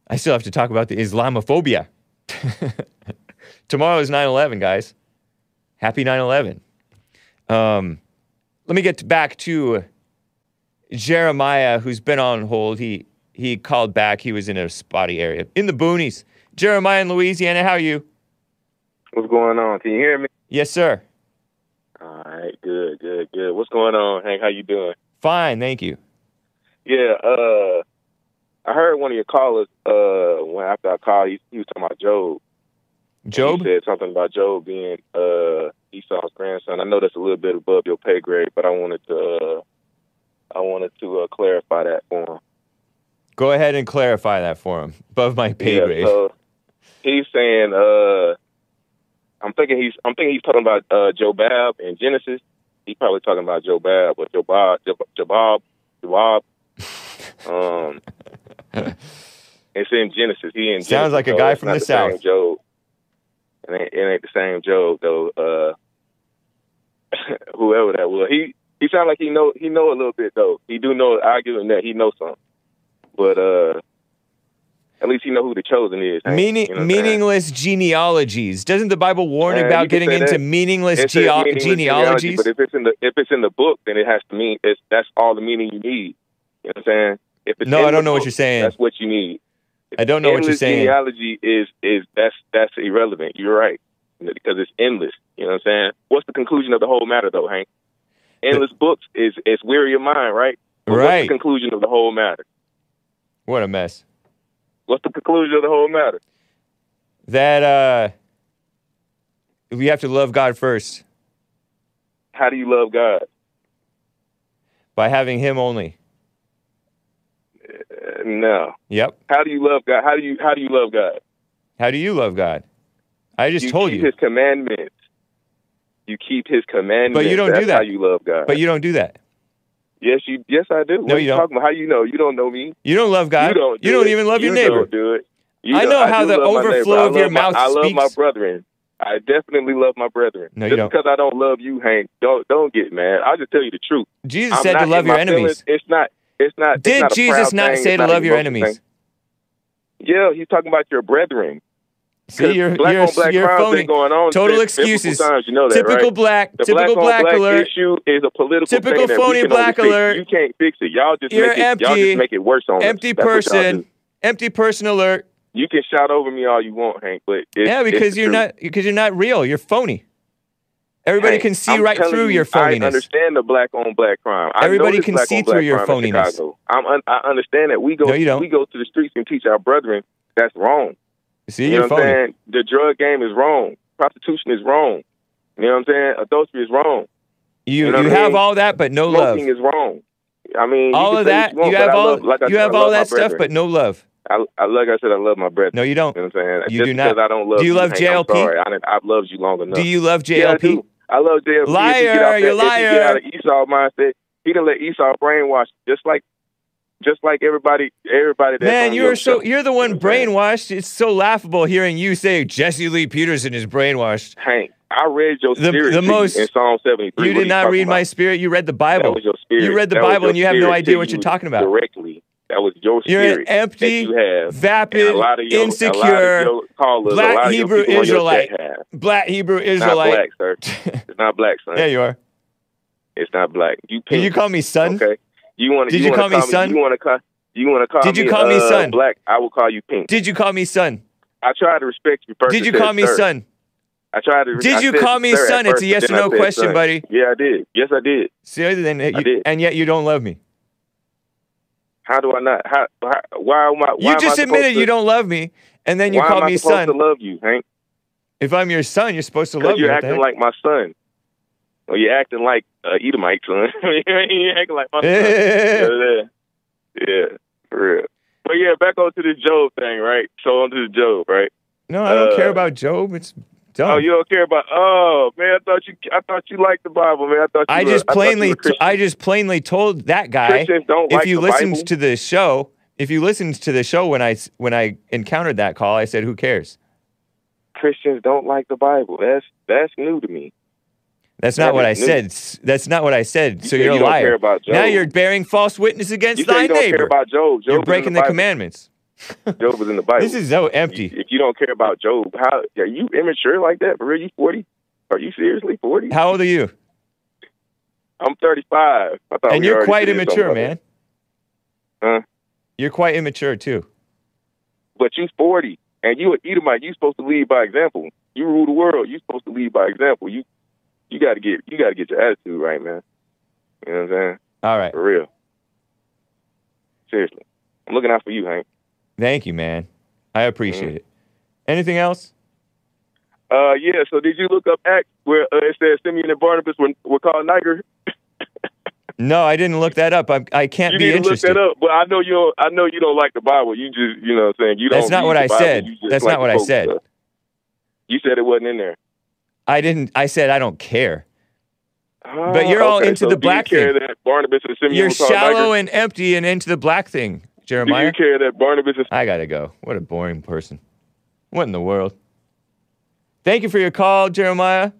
I still have to talk about the Islamophobia. Tomorrow is 9 11, guys. Happy 9 11. Um, let me get back to Jeremiah, who's been on hold, he he called back. He was in a spotty area in the boonies. Jeremiah in Louisiana, how are you? What's going on? Can you hear me? Yes, sir. All right, good, good, good. What's going on, Hank? How you doing? Fine, thank you. Yeah, uh, I heard one of your callers uh, when after I called, he, he was talking about Job. Job He said something about Job being uh, Esau's grandson. I know that's a little bit above your pay grade, but I wanted to uh, I wanted to uh, clarify that for him. Go ahead and clarify that for him. Above my pay yeah, grade. so he's saying uh, I'm thinking he's I'm thinking he's talking about uh, Jobab and Genesis. He's probably talking about Jobab or Jobab Jobab Jobab. Um, it's in Genesis. He in Sounds Genesis, like a guy from the same South. Job. It ain't, it ain't the same Job though. Uh, whoever that was, he he sound like he know he know a little bit though. He do know. I give him that. He knows something, but uh, at least he know who the chosen is. Meaning, You know meaningless genealogies. Doesn't the Bible warn about getting into meaningless, says meaningless genealogies? But if it's in the if it's in the book, then it has to mean it's that's all the meaning you need. You know what I'm saying? If it's No, I don't know what you're saying. That's what you need. I don't know what you're saying. genealogy is is that's that's irrelevant. You're right because it's endless. You know what I'm saying? What's the conclusion of the whole matter, though, Hank? Endless books is is weary of mind, right? But What's the conclusion of the whole matter? What a mess. What's the conclusion of the whole matter? That uh, we have to love God first How do you love God? by having Him only. Uh, no. Yep. How do you love God? How do you how do you love God? How do you love God? I just you told keep you. His commandments. You keep His commandments. But you don't do that. How you love God? But you don't do that. Yes, you. Yes, I do. No, what are you you don't. talking about? How you know? You don't know me. You don't love God. You don't. Do you don't it. even love your neighbor. Don't do it. You I know how the overflow of your my- mouth I love my speaks. brethren. I definitely love my brethren. No, you just don't. because I don't love you, Hank, don't don't get mad. I'll just tell you the truth. Jesus I'm said to love your enemies. feelings. It's not. It's not. it's Did not Jesus not thing. say It's to love your enemies? thing. Yeah, he's talking about your brethren. See, you're black you're, on black you're phony. going on Total excuses. Times, you know that, typical right? black. The typical black, black, alert. issue is a political Typical phony black alert. You can't fix it. Y'all just You're make it. Y'all just make it worse on. Empty person. Empty person alert. You can shout over me all you want, Hank, but it's, yeah, because you're not because you're not real. You're phony. Everybody Hank, can see I'm right through you, your I understand the black on black crime. I Everybody can see through your phoniness. I'm un- I understand that we go No, you don't. we go to the streets and teach our brethren that's wrong. See, you know what. I'm saying? The drug game is wrong. Prostitution is wrong. You know what I'm saying? Adultery is wrong. You You you, know I have mean? all that, but no love. Smoking is wrong. I mean, you All of that, you, want, you have all love, like you said, have all that stuff, brethren. but no love. I, I like I said, I love my brethren. No, you don't. You know what I'm saying? You Just do not. I don't love Do you love JLP? sorry. I I've loved you long enough. Do you love Yeah, I JLP? do. I love JLP. You Liar, out you're that- If you get out of. Esau mindset, he done let Esau brainwash just like, just like everybody, everybody. Man, you're so you're the one brainwashed. It's so laughable hearing you say Jesse Lee Peterson is brainwashed. Hank, I read your The- spirit the most- in Psalm 73. You did not read my spirit. You read the Bible. That was your spirit. You read the That Bible and you have no idea what you're talking about. Directly. That was your You're an empty, you have. vapid, a lot of your, insecure, callers, black lot of your Hebrew people on your Israelite. Black Hebrew It's Israelite. not black, sir. It's not black, son. Yeah, you are. It's not black. You pink. you call me son? Okay. You want Did you, you wanna call me son? You want to call? You want to call? Did you me, call me uh, son? Black. I will call you pink. Did you call me son? I try to respect you first. Did you call me sir. son? I tried to. Respect you. Did I you call me son? It's a yes or no question, son. buddy. Yeah, I did. Yes, I did. See, then you, did. and yet you don't love me. How do I not? How? how why am I? Why You just admitted to, you don't love me, and then you why call am I me supposed son. to love you, Hank? If I'm your son, you're supposed to love me. you're acting like my son. Or you're acting like uh, Edomite son. you're acting like my son. Yeah. yeah, for real. But yeah, back onto the Job thing, right? So onto the Job, right? no, I don't care Uh, about Job. It's dumb. Oh, you don't care about? Oh man, I thought you. I thought you liked the Bible, man. I thought you I were- just plainly. I just plainly told that guy. Don't if like you listened Bible? to the show, if you listened to the show when I when I encountered that call, I said, "Who cares?" Christians don't like the Bible. That's that's new to me. That's not what I said. That's not what I said. You so you're you a don't liar. care about now you're bearing false witness against You thy you don't neighbor. care about Job. Job you're breaking the, the commandments. Job was in the Bible. This is so empty. If you don't care about Job, how are you immature like that? For real, you forty? Are you seriously forty? How old are you? I'm 35. I thought and you're quite immature, man. Huh? You're quite immature too. But you're 40, and you an Edomite. You're supposed to lead by example. You rule the world. You're supposed to lead by example. You you got to get you got to get your attitude right, man. You know what I'm saying? All right. For real. Seriously, I'm looking out for you, Hank. Thank you, man. I appreciate Mm. it. Anything else? Uh, yeah. So did you look up Acts where uh, it says Simeon and Barnabas were, were called Niger? No, I didn't look that up. I, I can't You be need to look that up. But I know you. Don't, I know you don't like the Bible. You just, you know, what I'm saying you don't. That's not what I Bible. said. That's like not what I said. stuff. You said it wasn't in there. I didn't. I said I don't care. But oh, you're all okay. into So the do black you care thing. That Barnabas and Simeon You're shallow and empty and into the black thing, Do Jeremiah. you care that Barnabas and I gotta go. What a boring person. What in the world? Thank you for your call, Jeremiah.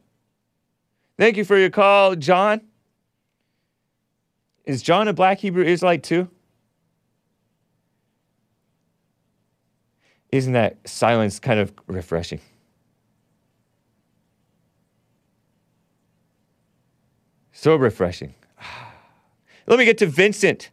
Thank you for your call, John. Is John a black Hebrew Israelite too? Isn't that silence kind of refreshing? So refreshing. Let me get to Vincent.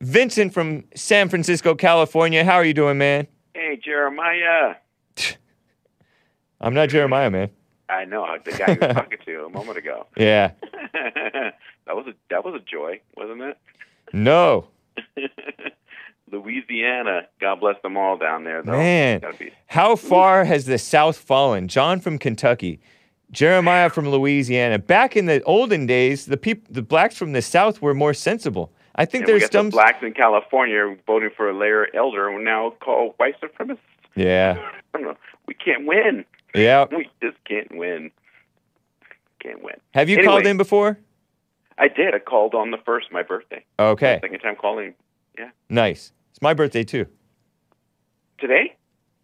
Vincent from San Francisco, California. How are you doing, man? Hey, Jeremiah. I'm not Jeremiah, man. I know the guy you were talking to a moment ago. Yeah. that was a that was a joy, wasn't it? No. Louisiana, God bless them all down there. Though. Man, how far has the South fallen? John from Kentucky, Jeremiah from Louisiana. Back in the olden days, the people, the blacks from the South were more sensible. I think and we some. the blacks in California voting for a Larry Elder, now called white supremacists. Yeah, I don't know. We can't win. yeah. We just can't win. Can't win. Have you Anyway, called in before? I did. I called on the first, my birthday. Okay, Second time calling. Yeah. nice. It's my birthday too. Today?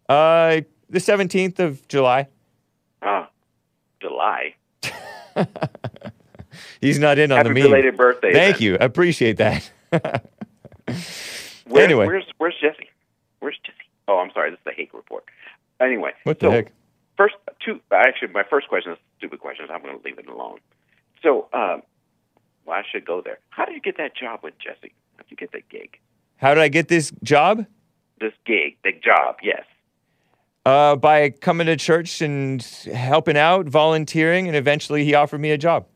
Uh, the 17th of July. Ah, July. He's not in on Happy the meme. belated birthday. Thank then. you. I appreciate that. Where, Anyway. where's where's Jesse? Where's Jesse? Oh, I'm sorry. This is the Hake report. Anyway, what the so heck? first two. Actually, my first question is a stupid question. I'm going to leave it alone. So, um, well, I should go there. How did you get that job with Jesse? How did you get that gig? How did I get this job? This gig, the job? Yes. Uh, by coming to church and helping out, volunteering, and eventually he offered me a job.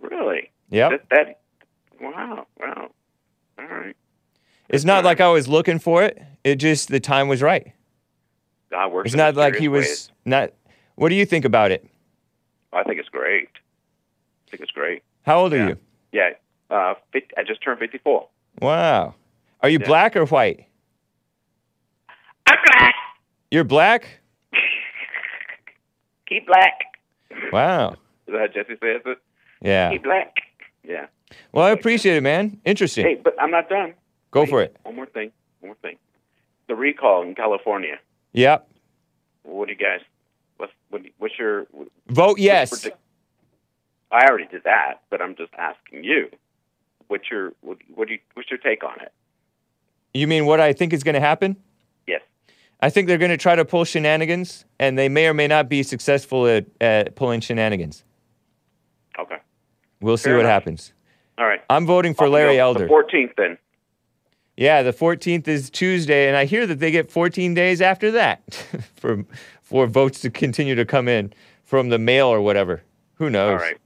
Really? Yeah. That, that. Wow. Wow. All right. It's not like I was looking for it. It just the time was right. God works. It's not like he was ways. not. What do you think about it? I think it's great. I think it's great. How old are you? Yeah. Uh, 50, I just turned 54. Wow. Are you Yeah. black or white? I'm black. You're black? Keep black. Wow. Is that how Jesse says it? Yeah. Keep black. Yeah. Well, I appreciate it, man. Interesting. Hey, but I'm not done. Go for it. One more thing. One more thing. The recall in California. Yep. What do you guys? What's what, what's your? Vote yes. predict- I already did that, but I'm just asking you. What's your what, what do you, what's your take on it? You mean what I think is going to happen? I think they're going to try to pull shenanigans, and they may or may not be successful at, at pulling shenanigans. Okay. We'll see Fair what enough. happens. All right. I'm voting for we Larry. Elder. The 14th then. Yeah, the 14th is Tuesday, and I hear that they get 14 days after that for for votes to continue to come in from the mail or whatever. Who knows? All right.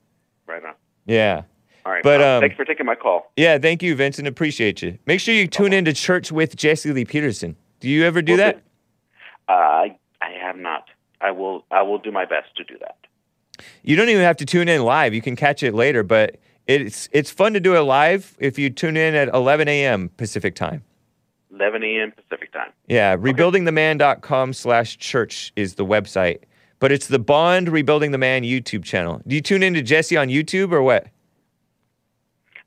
Right on. Yeah. All right. But, um, thanks for taking my call. Yeah, thank you, Vincent. Appreciate you. Make sure you tune into Church with Jesse Lee Peterson. Do you ever do that? Uh, I I have not. I will I will do my best to do that. You don't even have to tune in live. You can catch it later, but it's it's fun to do it live if you tune in at 11 a.m. Pacific time. 11 a.m. Pacific time. Yeah, rebuildingtheman.com slash church is the website. But it's the Bond Rebuilding the Man YouTube channel. Do you tune into Jesse on YouTube or what?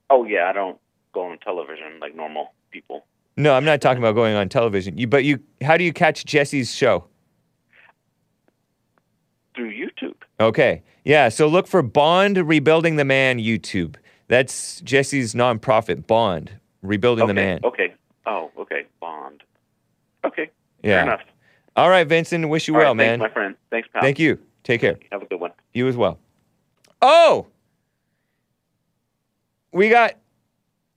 Oh yeah, I don't go on television like normal people. No, I'm not talking about going on television. You, but you, how do you catch Jesse's show? Through YouTube. Okay, yeah. So look for Bond Rebuilding the Man YouTube. That's Jesse's nonprofit, Bond Rebuilding okay. the Man. Okay. Oh, okay. Bond. Okay. Yeah. Fair enough. All right, Vincent. Wish you All right, well, man. Thanks, my friend. Thanks, pal. Thank you. Take care. Have a good one. You as well. Oh, we got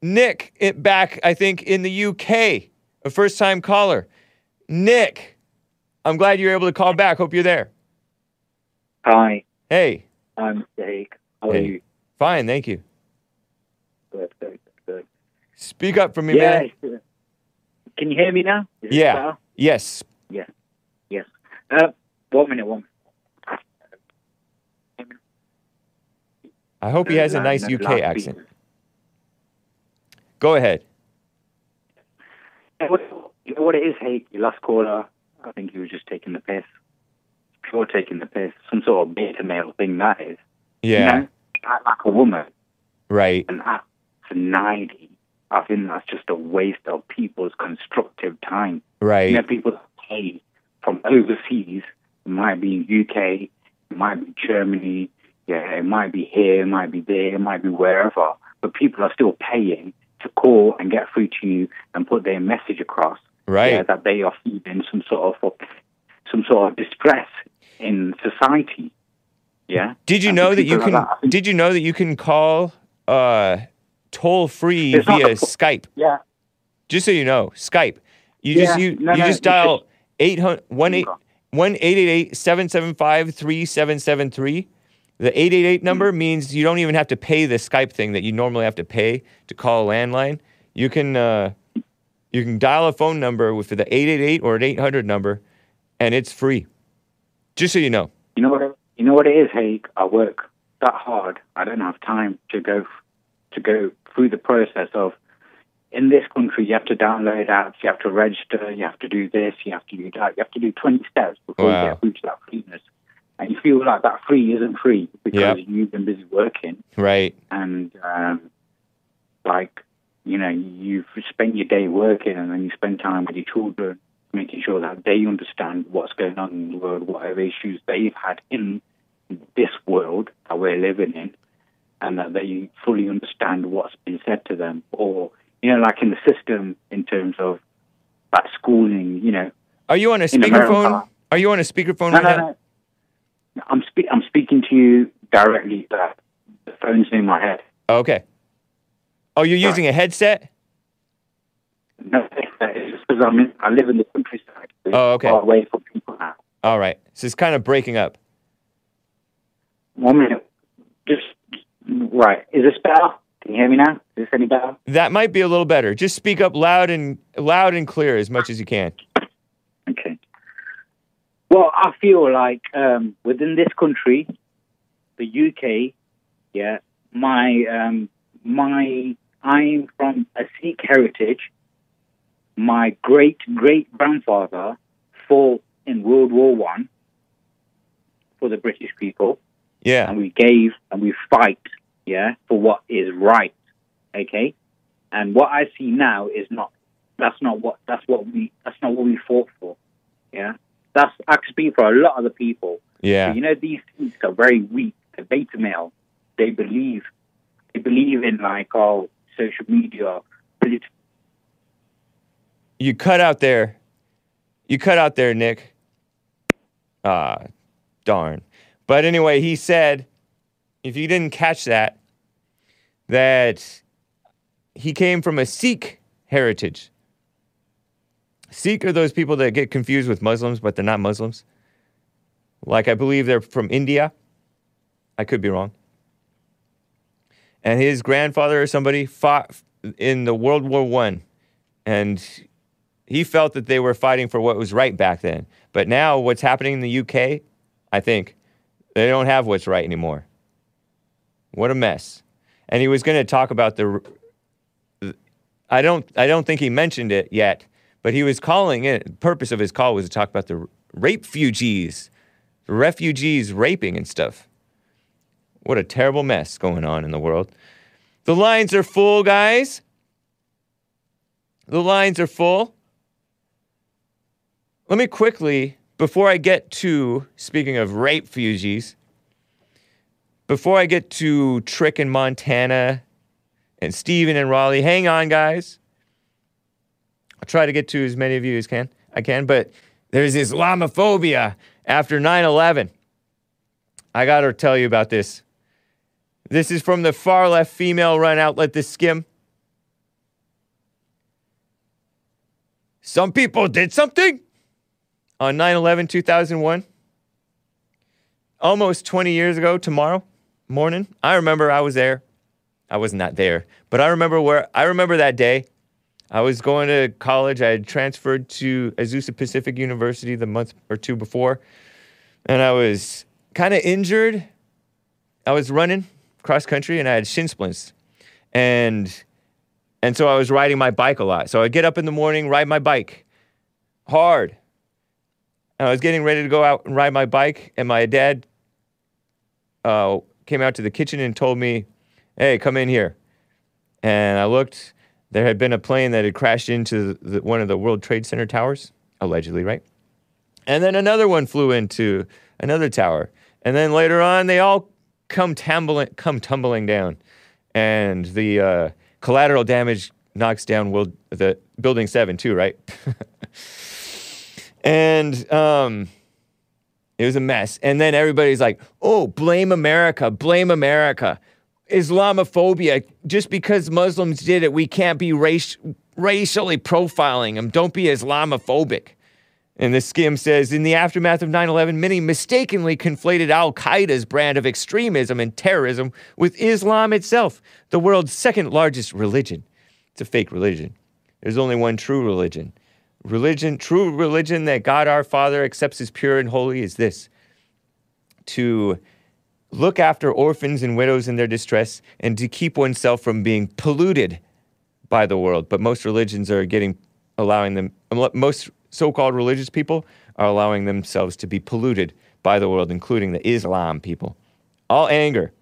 Nick it back, I think, in the UK, a first time caller. Nick, I'm glad you're able to call back. Hope you're there. Hi, Hey. I'm Jake. How are you? Fine, thank you. Good, good, good. Speak up for me, yeah. man. Can you hear me now? Is Yeah. Yes. Yeah. Yes. Uh, one minute, one. I hope he has a nice UK accent. Go ahead. What, what it is, hey, your last caller, I think he was just taking the piss. Pure taking the piss. Some sort of beta male thing that is. Yeah. You know, act like a woman Right. and act for 90. I think that's just a waste of people's constructive time. Right. You know, people pay from overseas, it might be UK, it might be Germany, yeah, it might be here, it might be there, it might be wherever, but people are still paying to call and get through to you and put their message across. Right. Yeah, that they are feeling some sort of some sort of distress in society. Yeah. Did you And know that you can? like that, Did you know that you can call uh, toll free via Skype? Yeah. Just so you know, Skype. You just Yeah, you, no, you no, just dial 800 1 8 1 888 775 3773. The 888 number means you don't even have to pay the Skype thing that you normally have to pay to call a landline. You can uh, you can dial a phone number with the 888 or an 800 number, and it's free. Just so you know. You know what? You know what it is, Hake. I work that hard. I don't have time to go to go through the process of. In this country, you have to download apps, you have to register, you have to do this, you have to do that, you have to do 20 steps before Wow. you get through to that. And you feel like that free isn't free because Yep. you've been busy working Right. and um, like you know you've spent your day working and then you spend time with your children making sure that they understand what's going on in the world whatever issues they've had in this world that we're living in and that they fully understand what's been said to them or you know like in the system in terms of that schooling you know Are you on a speakerphone? Are you on a speakerphone no, right no, now? no. I'm, spe- I'm speaking to you directly that the phone's in my head Okay. Oh, you're using a headset? No, it's just because I'm in, I live in the countryside. so Oh, okay. Far away from people now. All right. So it's kind of breaking up. One minute. Just right. Is this better? Can you hear me now? Is this any better? That might be a little better. Just speak up loud and loud and clear as much as you can. Well, I feel like um, within this country, the UK, yeah, my um, my I'm from a Sikh heritage. My great great grandfather fought in World War One for the British people. Yeah. and we gave and we fight, yeah, for what is right. Okay, and what I see now is not. That's not what. That's what we. That's not what we fought for. Yeah, that's can speak for a lot of the people. Yeah. You know, these things are very weak. The beta male, they believe, they believe in like oh, social media. You cut out there. You cut out there, Nick. Ah, darn. But anyway, he said, if you didn't catch that, that he came from a Sikh heritage. Sikh are those people that get confused with Muslims, but they're not Muslims. Like I believe they're from India. I could be wrong. And his grandfather or somebody fought in the World War One, and he felt that they were fighting for what was right back then. But now, what's happening in the UK, I think they don't have what's right anymore. What a mess! And he was going to talk about the. I don't. I don't think he mentioned it yet, but he was calling it. The purpose of his call was to talk about the rape refugees, the refugees raping and stuff. What a terrible mess going on in the world. The lines are full, guys. The lines are full. Let me quickly, before I get to, speaking of rape refugees, before I get to Trick in Montana and Stephen and Raleigh, hang on, guys. I'll try to get to as many of you as can I can, but there's Islamophobia after 9 11. I got to tell you about this. This is from the far left female run outlet, The Skimm. Some people did something on 9 11 2001. Almost 20 years ago, tomorrow morning. I remember I was there. I was not there, but I remember where I remember that day. I was going to college. I had transferred to Azusa Pacific University the month or two before, and I was kind of injured. I was running cross country and I had shin splints. And and so I was riding my bike a lot. So I get up in the morning, ride my bike hard. And I was getting ready to go out and ride my bike, and my dad uh, came out to the kitchen and told me, "Hey, come in here." And I looked. There had been a plane that had crashed into the, one of the World Trade Center towers, allegedly, right? And then another one flew into another tower. And then later on, they all come tumbling, come tumbling down, and the uh, collateral damage knocks down world, the building seven too, right? and um, it was a mess. And then everybody's like, "Oh, blame America! Blame America! Islamophobia! Just because Muslims did it, we can't be race, racially profiling them. Don't be Islamophobic." And the Skimm says In the aftermath of 9 11, many mistakenly conflated Al Qaeda's brand of extremism and terrorism with Islam itself, the world's second largest religion. It's a fake religion. There's only one true religion. Religion, true religion that God our Father accepts as pure and holy is this to look after orphans and widows in their distress and to keep oneself from being polluted by the world. But most religions are getting, allowing them, most so called religious people are allowing themselves to be polluted by the world, including the Islam people. All anger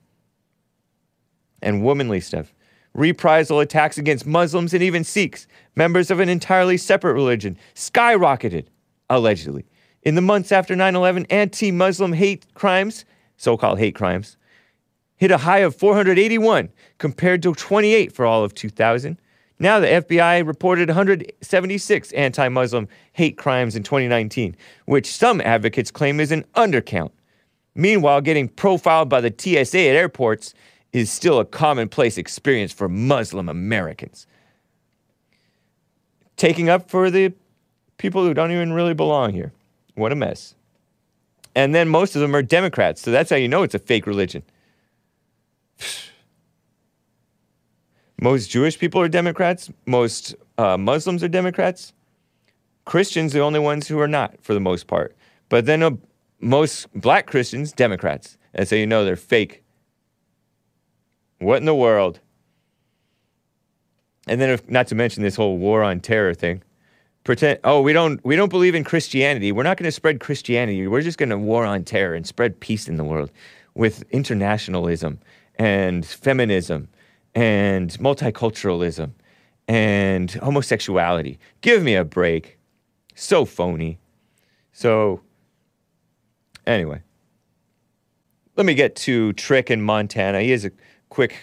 and womanly stuff. Reprisal attacks against Muslims and even Sikhs, members of an entirely separate religion, skyrocketed, allegedly. In the months after 9 11, anti Muslim hate crimes, so called hate crimes, hit a high of 481 compared to 28 for all of 2000. Now, the FBI reported 176 anti Muslim hate crimes in 2019, which some advocates claim is an undercount. Meanwhile, getting profiled by the TSA at airports is still a commonplace experience for Muslim Americans. Taking up for the people who don't even really belong here. What a mess. And then most of them are Democrats, so that's how you know it's a fake religion. Most Jewish people are Democrats. Most uh, Muslims are Democrats. Christians, the only ones who are not, for the most part. But then uh, most black Christians, Democrats. And so you know they're fake. What in the world? And then, if, not to mention this whole war on terror thing. Pretend, oh, we don't, we don't believe in Christianity. We're not going to spread Christianity. We're just going to war on terror and spread peace in the world with internationalism and feminism and multiculturalism and homosexuality. Give me a break. So phony. So, anyway, let me get to Trick in Montana. He has a quick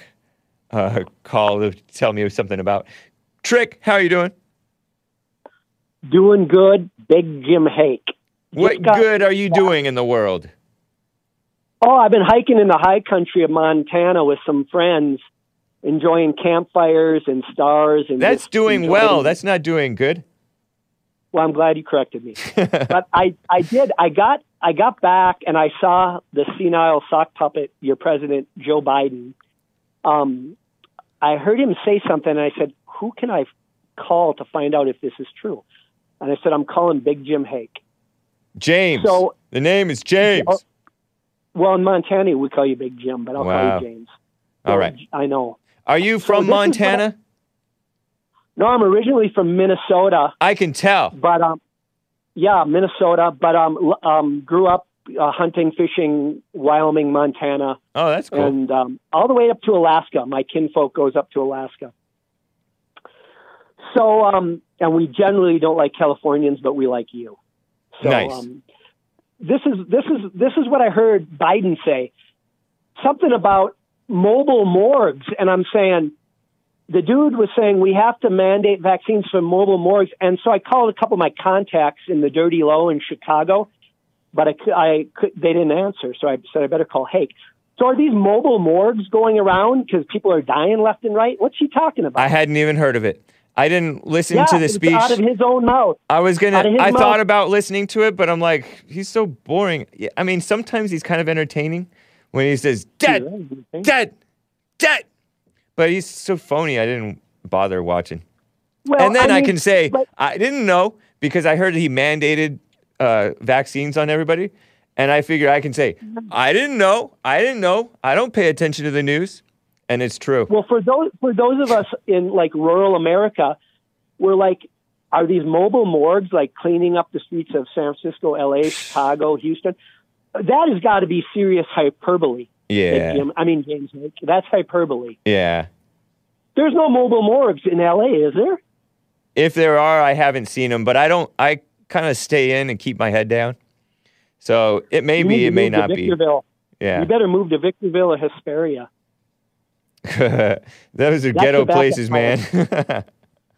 uh, call to tell me something about Trick. How are you doing? Doing good, Big Jim Hake. What got, good are you doing in the world? Oh, I've been hiking in the high country of Montana with some friends enjoying campfires and stars and that's doing well. That's not doing good. Well i'm glad you corrected me. But i i did i got i got back and i saw the senile sock puppet your president joe biden. Um i heard him say something and i said who can i call to find out if this is true and i said i'm calling big jim hake james so the name is james oh, well in montana we call you big jim but i'll wow. call you james all right. I know. Are you from so Montana? no, I'm originally from Minnesota. I can tell. But um, yeah, Minnesota. But um, um, grew up uh, hunting, fishing, Wyoming, Montana. Oh, that's cool. And um, all the way up to Alaska. My kinfolk goes up to Alaska. So, um, and we generally don't like Californians, but we like you. So, nice. um, this is this is this is what I heard Biden say. Something about mobile morgues. And I'm saying, the dude was saying we have to mandate vaccines for mobile morgues. And so I called a couple of my contacts in the Dirty Low in Chicago, but I, I they didn't answer. So I said I better call Hake. So are these mobile morgues going around because people are dying left and right? What's he talking about? I hadn't even heard of it. I didn't listen yeah, to the speech. out of his own mouth. I was gonna. Out of his I mouth. thought about listening to it, but I'm like, he's so boring. Yeah, I mean, sometimes he's kind of entertaining when he says "dead, dead, dead," but he's so phony. I didn't bother watching. Well, and then I, mean, can say but- I didn't know because I heard he mandated uh, vaccines on everybody, and I figure I can say I didn't know. I didn't know. I don't pay attention to the news, and it's true. Well, for those for those of us in like rural America, we're like, are these mobile morgues like cleaning up the streets of San Francisco, L.A., Chicago, Houston? That has got to be serious hyperbole. Yeah. Jim- I mean, James, that's hyperbole. Yeah. There's no mobile morgues in L.A., is there? If there are, I haven't seen them, but I don't. I kind of stay in and keep my head down. So it may You be, it may not be. Victorville. Yeah. You better move to Victorville or Hesperia. Those are That's ghetto places, man.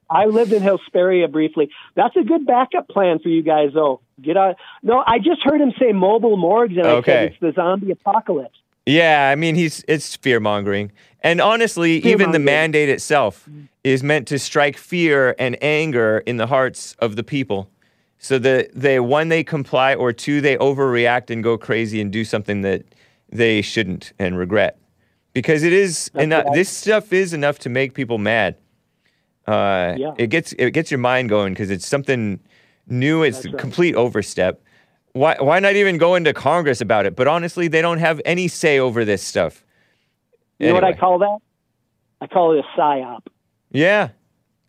I lived in Hesperia briefly. That's a good backup plan for you guys, though. Get out. No, I just heard him say mobile morgues, and I Okay. said it's the zombie apocalypse. yeah, I mean, he's it's fear mongering, and honestly, even the mandate itself is meant to strike fear and anger in the hearts of the people, so that they one they comply or two they overreact and go crazy and do something that they shouldn't and regret, because it is That's enough. This stuff is enough to make people mad. Uh, Yeah. It gets it gets your mind going because it's something new. It's a complete overstep. Why why not even go into Congress about it? But honestly, they don't have any say over this stuff. You know what I call that? I call it a psyop, Yeah,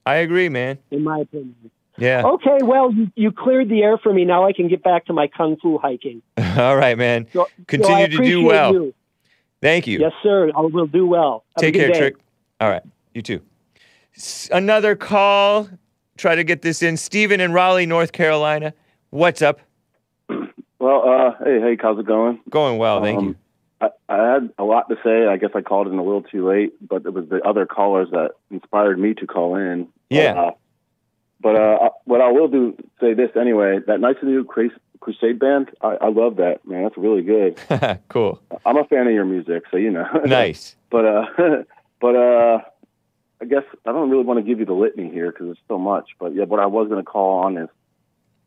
I agree, man. in my opinion. Yeah. Okay, well, you, you cleared the air for me. Now I can get back to my kung fu hiking. All right, man. So- so Continue to do well. you. Thank you. Yes, sir. I will do well. Have Take care, day. Trick. All right, you too. S- another call. Try to get this in. Stephen in Raleigh, North Carolina. What's up? Well, uh, hey, hey, how's it going? Going well, thank you. Um, I, I had a lot to say. I guess I called in a little too late, but it was the other callers that inspired me to call in. Yeah. Uh, but uh, what I will do say this anyway: that nice new Cras- Crusade band, I, I love that man. That's really good. cool. I'm a fan of your music, so you know. Nice. but uh, but uh, I guess I don't really want to give you the litany here because there's so much. But yeah, what I was going to call on is,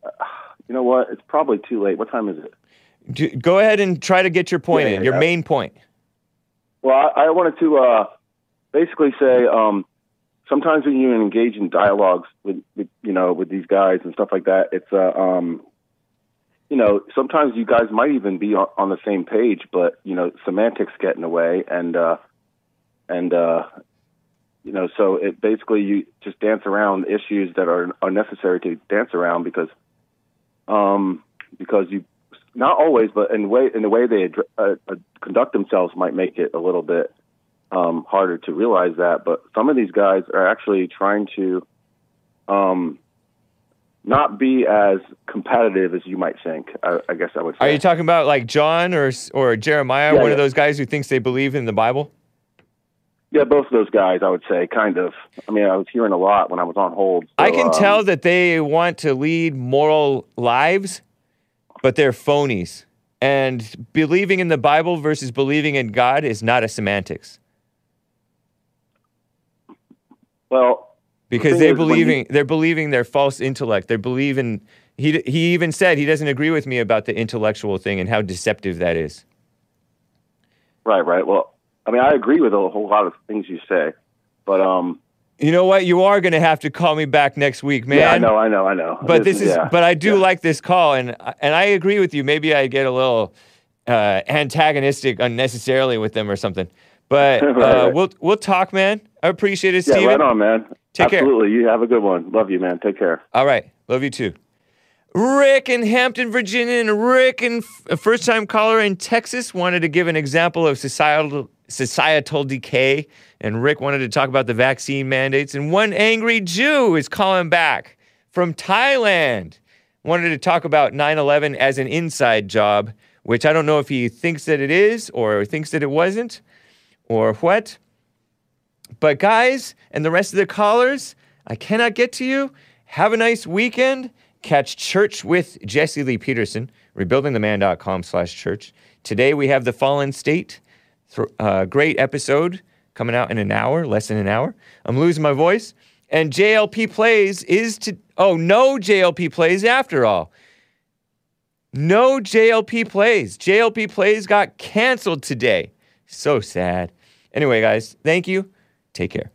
uh, you know what? It's probably too late. What time is it? Do, go ahead and try to get your point Yeah, in, your yeah. main point. Well, I, I wanted to uh, basically say um, sometimes when you engage in dialogues with, with you know with these guys and stuff like that, it's uh, um, you know sometimes you guys might even be on, on the same page, but you know semantics get in the way, and uh, and uh, you know so it basically you just dance around issues that are are necessary to dance around because um, because you not always, but in way in the way they addr- uh, uh, conduct themselves might make it a little bit um, harder to realize that. But some of these guys are actually trying to um, not be as competitive as you might think. I, I guess I would say. Are you talking about like John or or Jeremiah, Yeah, one yeah. of those guys who thinks they believe in the Bible? yeah, both of those guys. I would say, kind of. I mean, I was hearing a lot when I was on hold. I can um, tell that they want to lead moral lives, but they're phonies. And believing in the Bible versus believing in God is not a semantics Well, because thing they're believing you- they're believing their false intellect. They're believing he he even said he doesn't agree with me about the intellectual thing and how deceptive that is. right, right. Well, I mean, I agree with a whole lot of things you say, but um, You know what? You are going to have to call me back next week, man. yeah, I know, I know, I know. But this is, yeah. but I do like this call, and and I agree with you. Maybe I get a little uh, antagonistic unnecessarily with them or something. But uh, right. we'll we'll talk, man. I appreciate it, Yeah, right on, man. Take care. Absolutely. You have a good one. Love you, man. Take care. All right, love you too. Rick in Hampton, Virginia, and Rick, in a first-time caller in Texas, wanted to give an example of societal societal decay, and Rick wanted to talk about the vaccine mandates. And one angry Jew is calling back from Thailand, wanted to talk about 9/11 as an inside job, which I don't know if he thinks that it is or thinks that it wasn't, or what. But guys, and the rest of the callers, I cannot get to you. Have a nice weekend. Catch Church with Jesse Lee Peterson, rebuildingtheman.com slash church. Today we have The Fallen State, Th- uh, great episode coming out in an hour, less than an hour. I'm losing my voice. And JLP Plays is to, oh, no JLP Plays after all. No JLP Plays. JLP Plays got canceled today. So sad. Anyway, guys, thank you. Take care.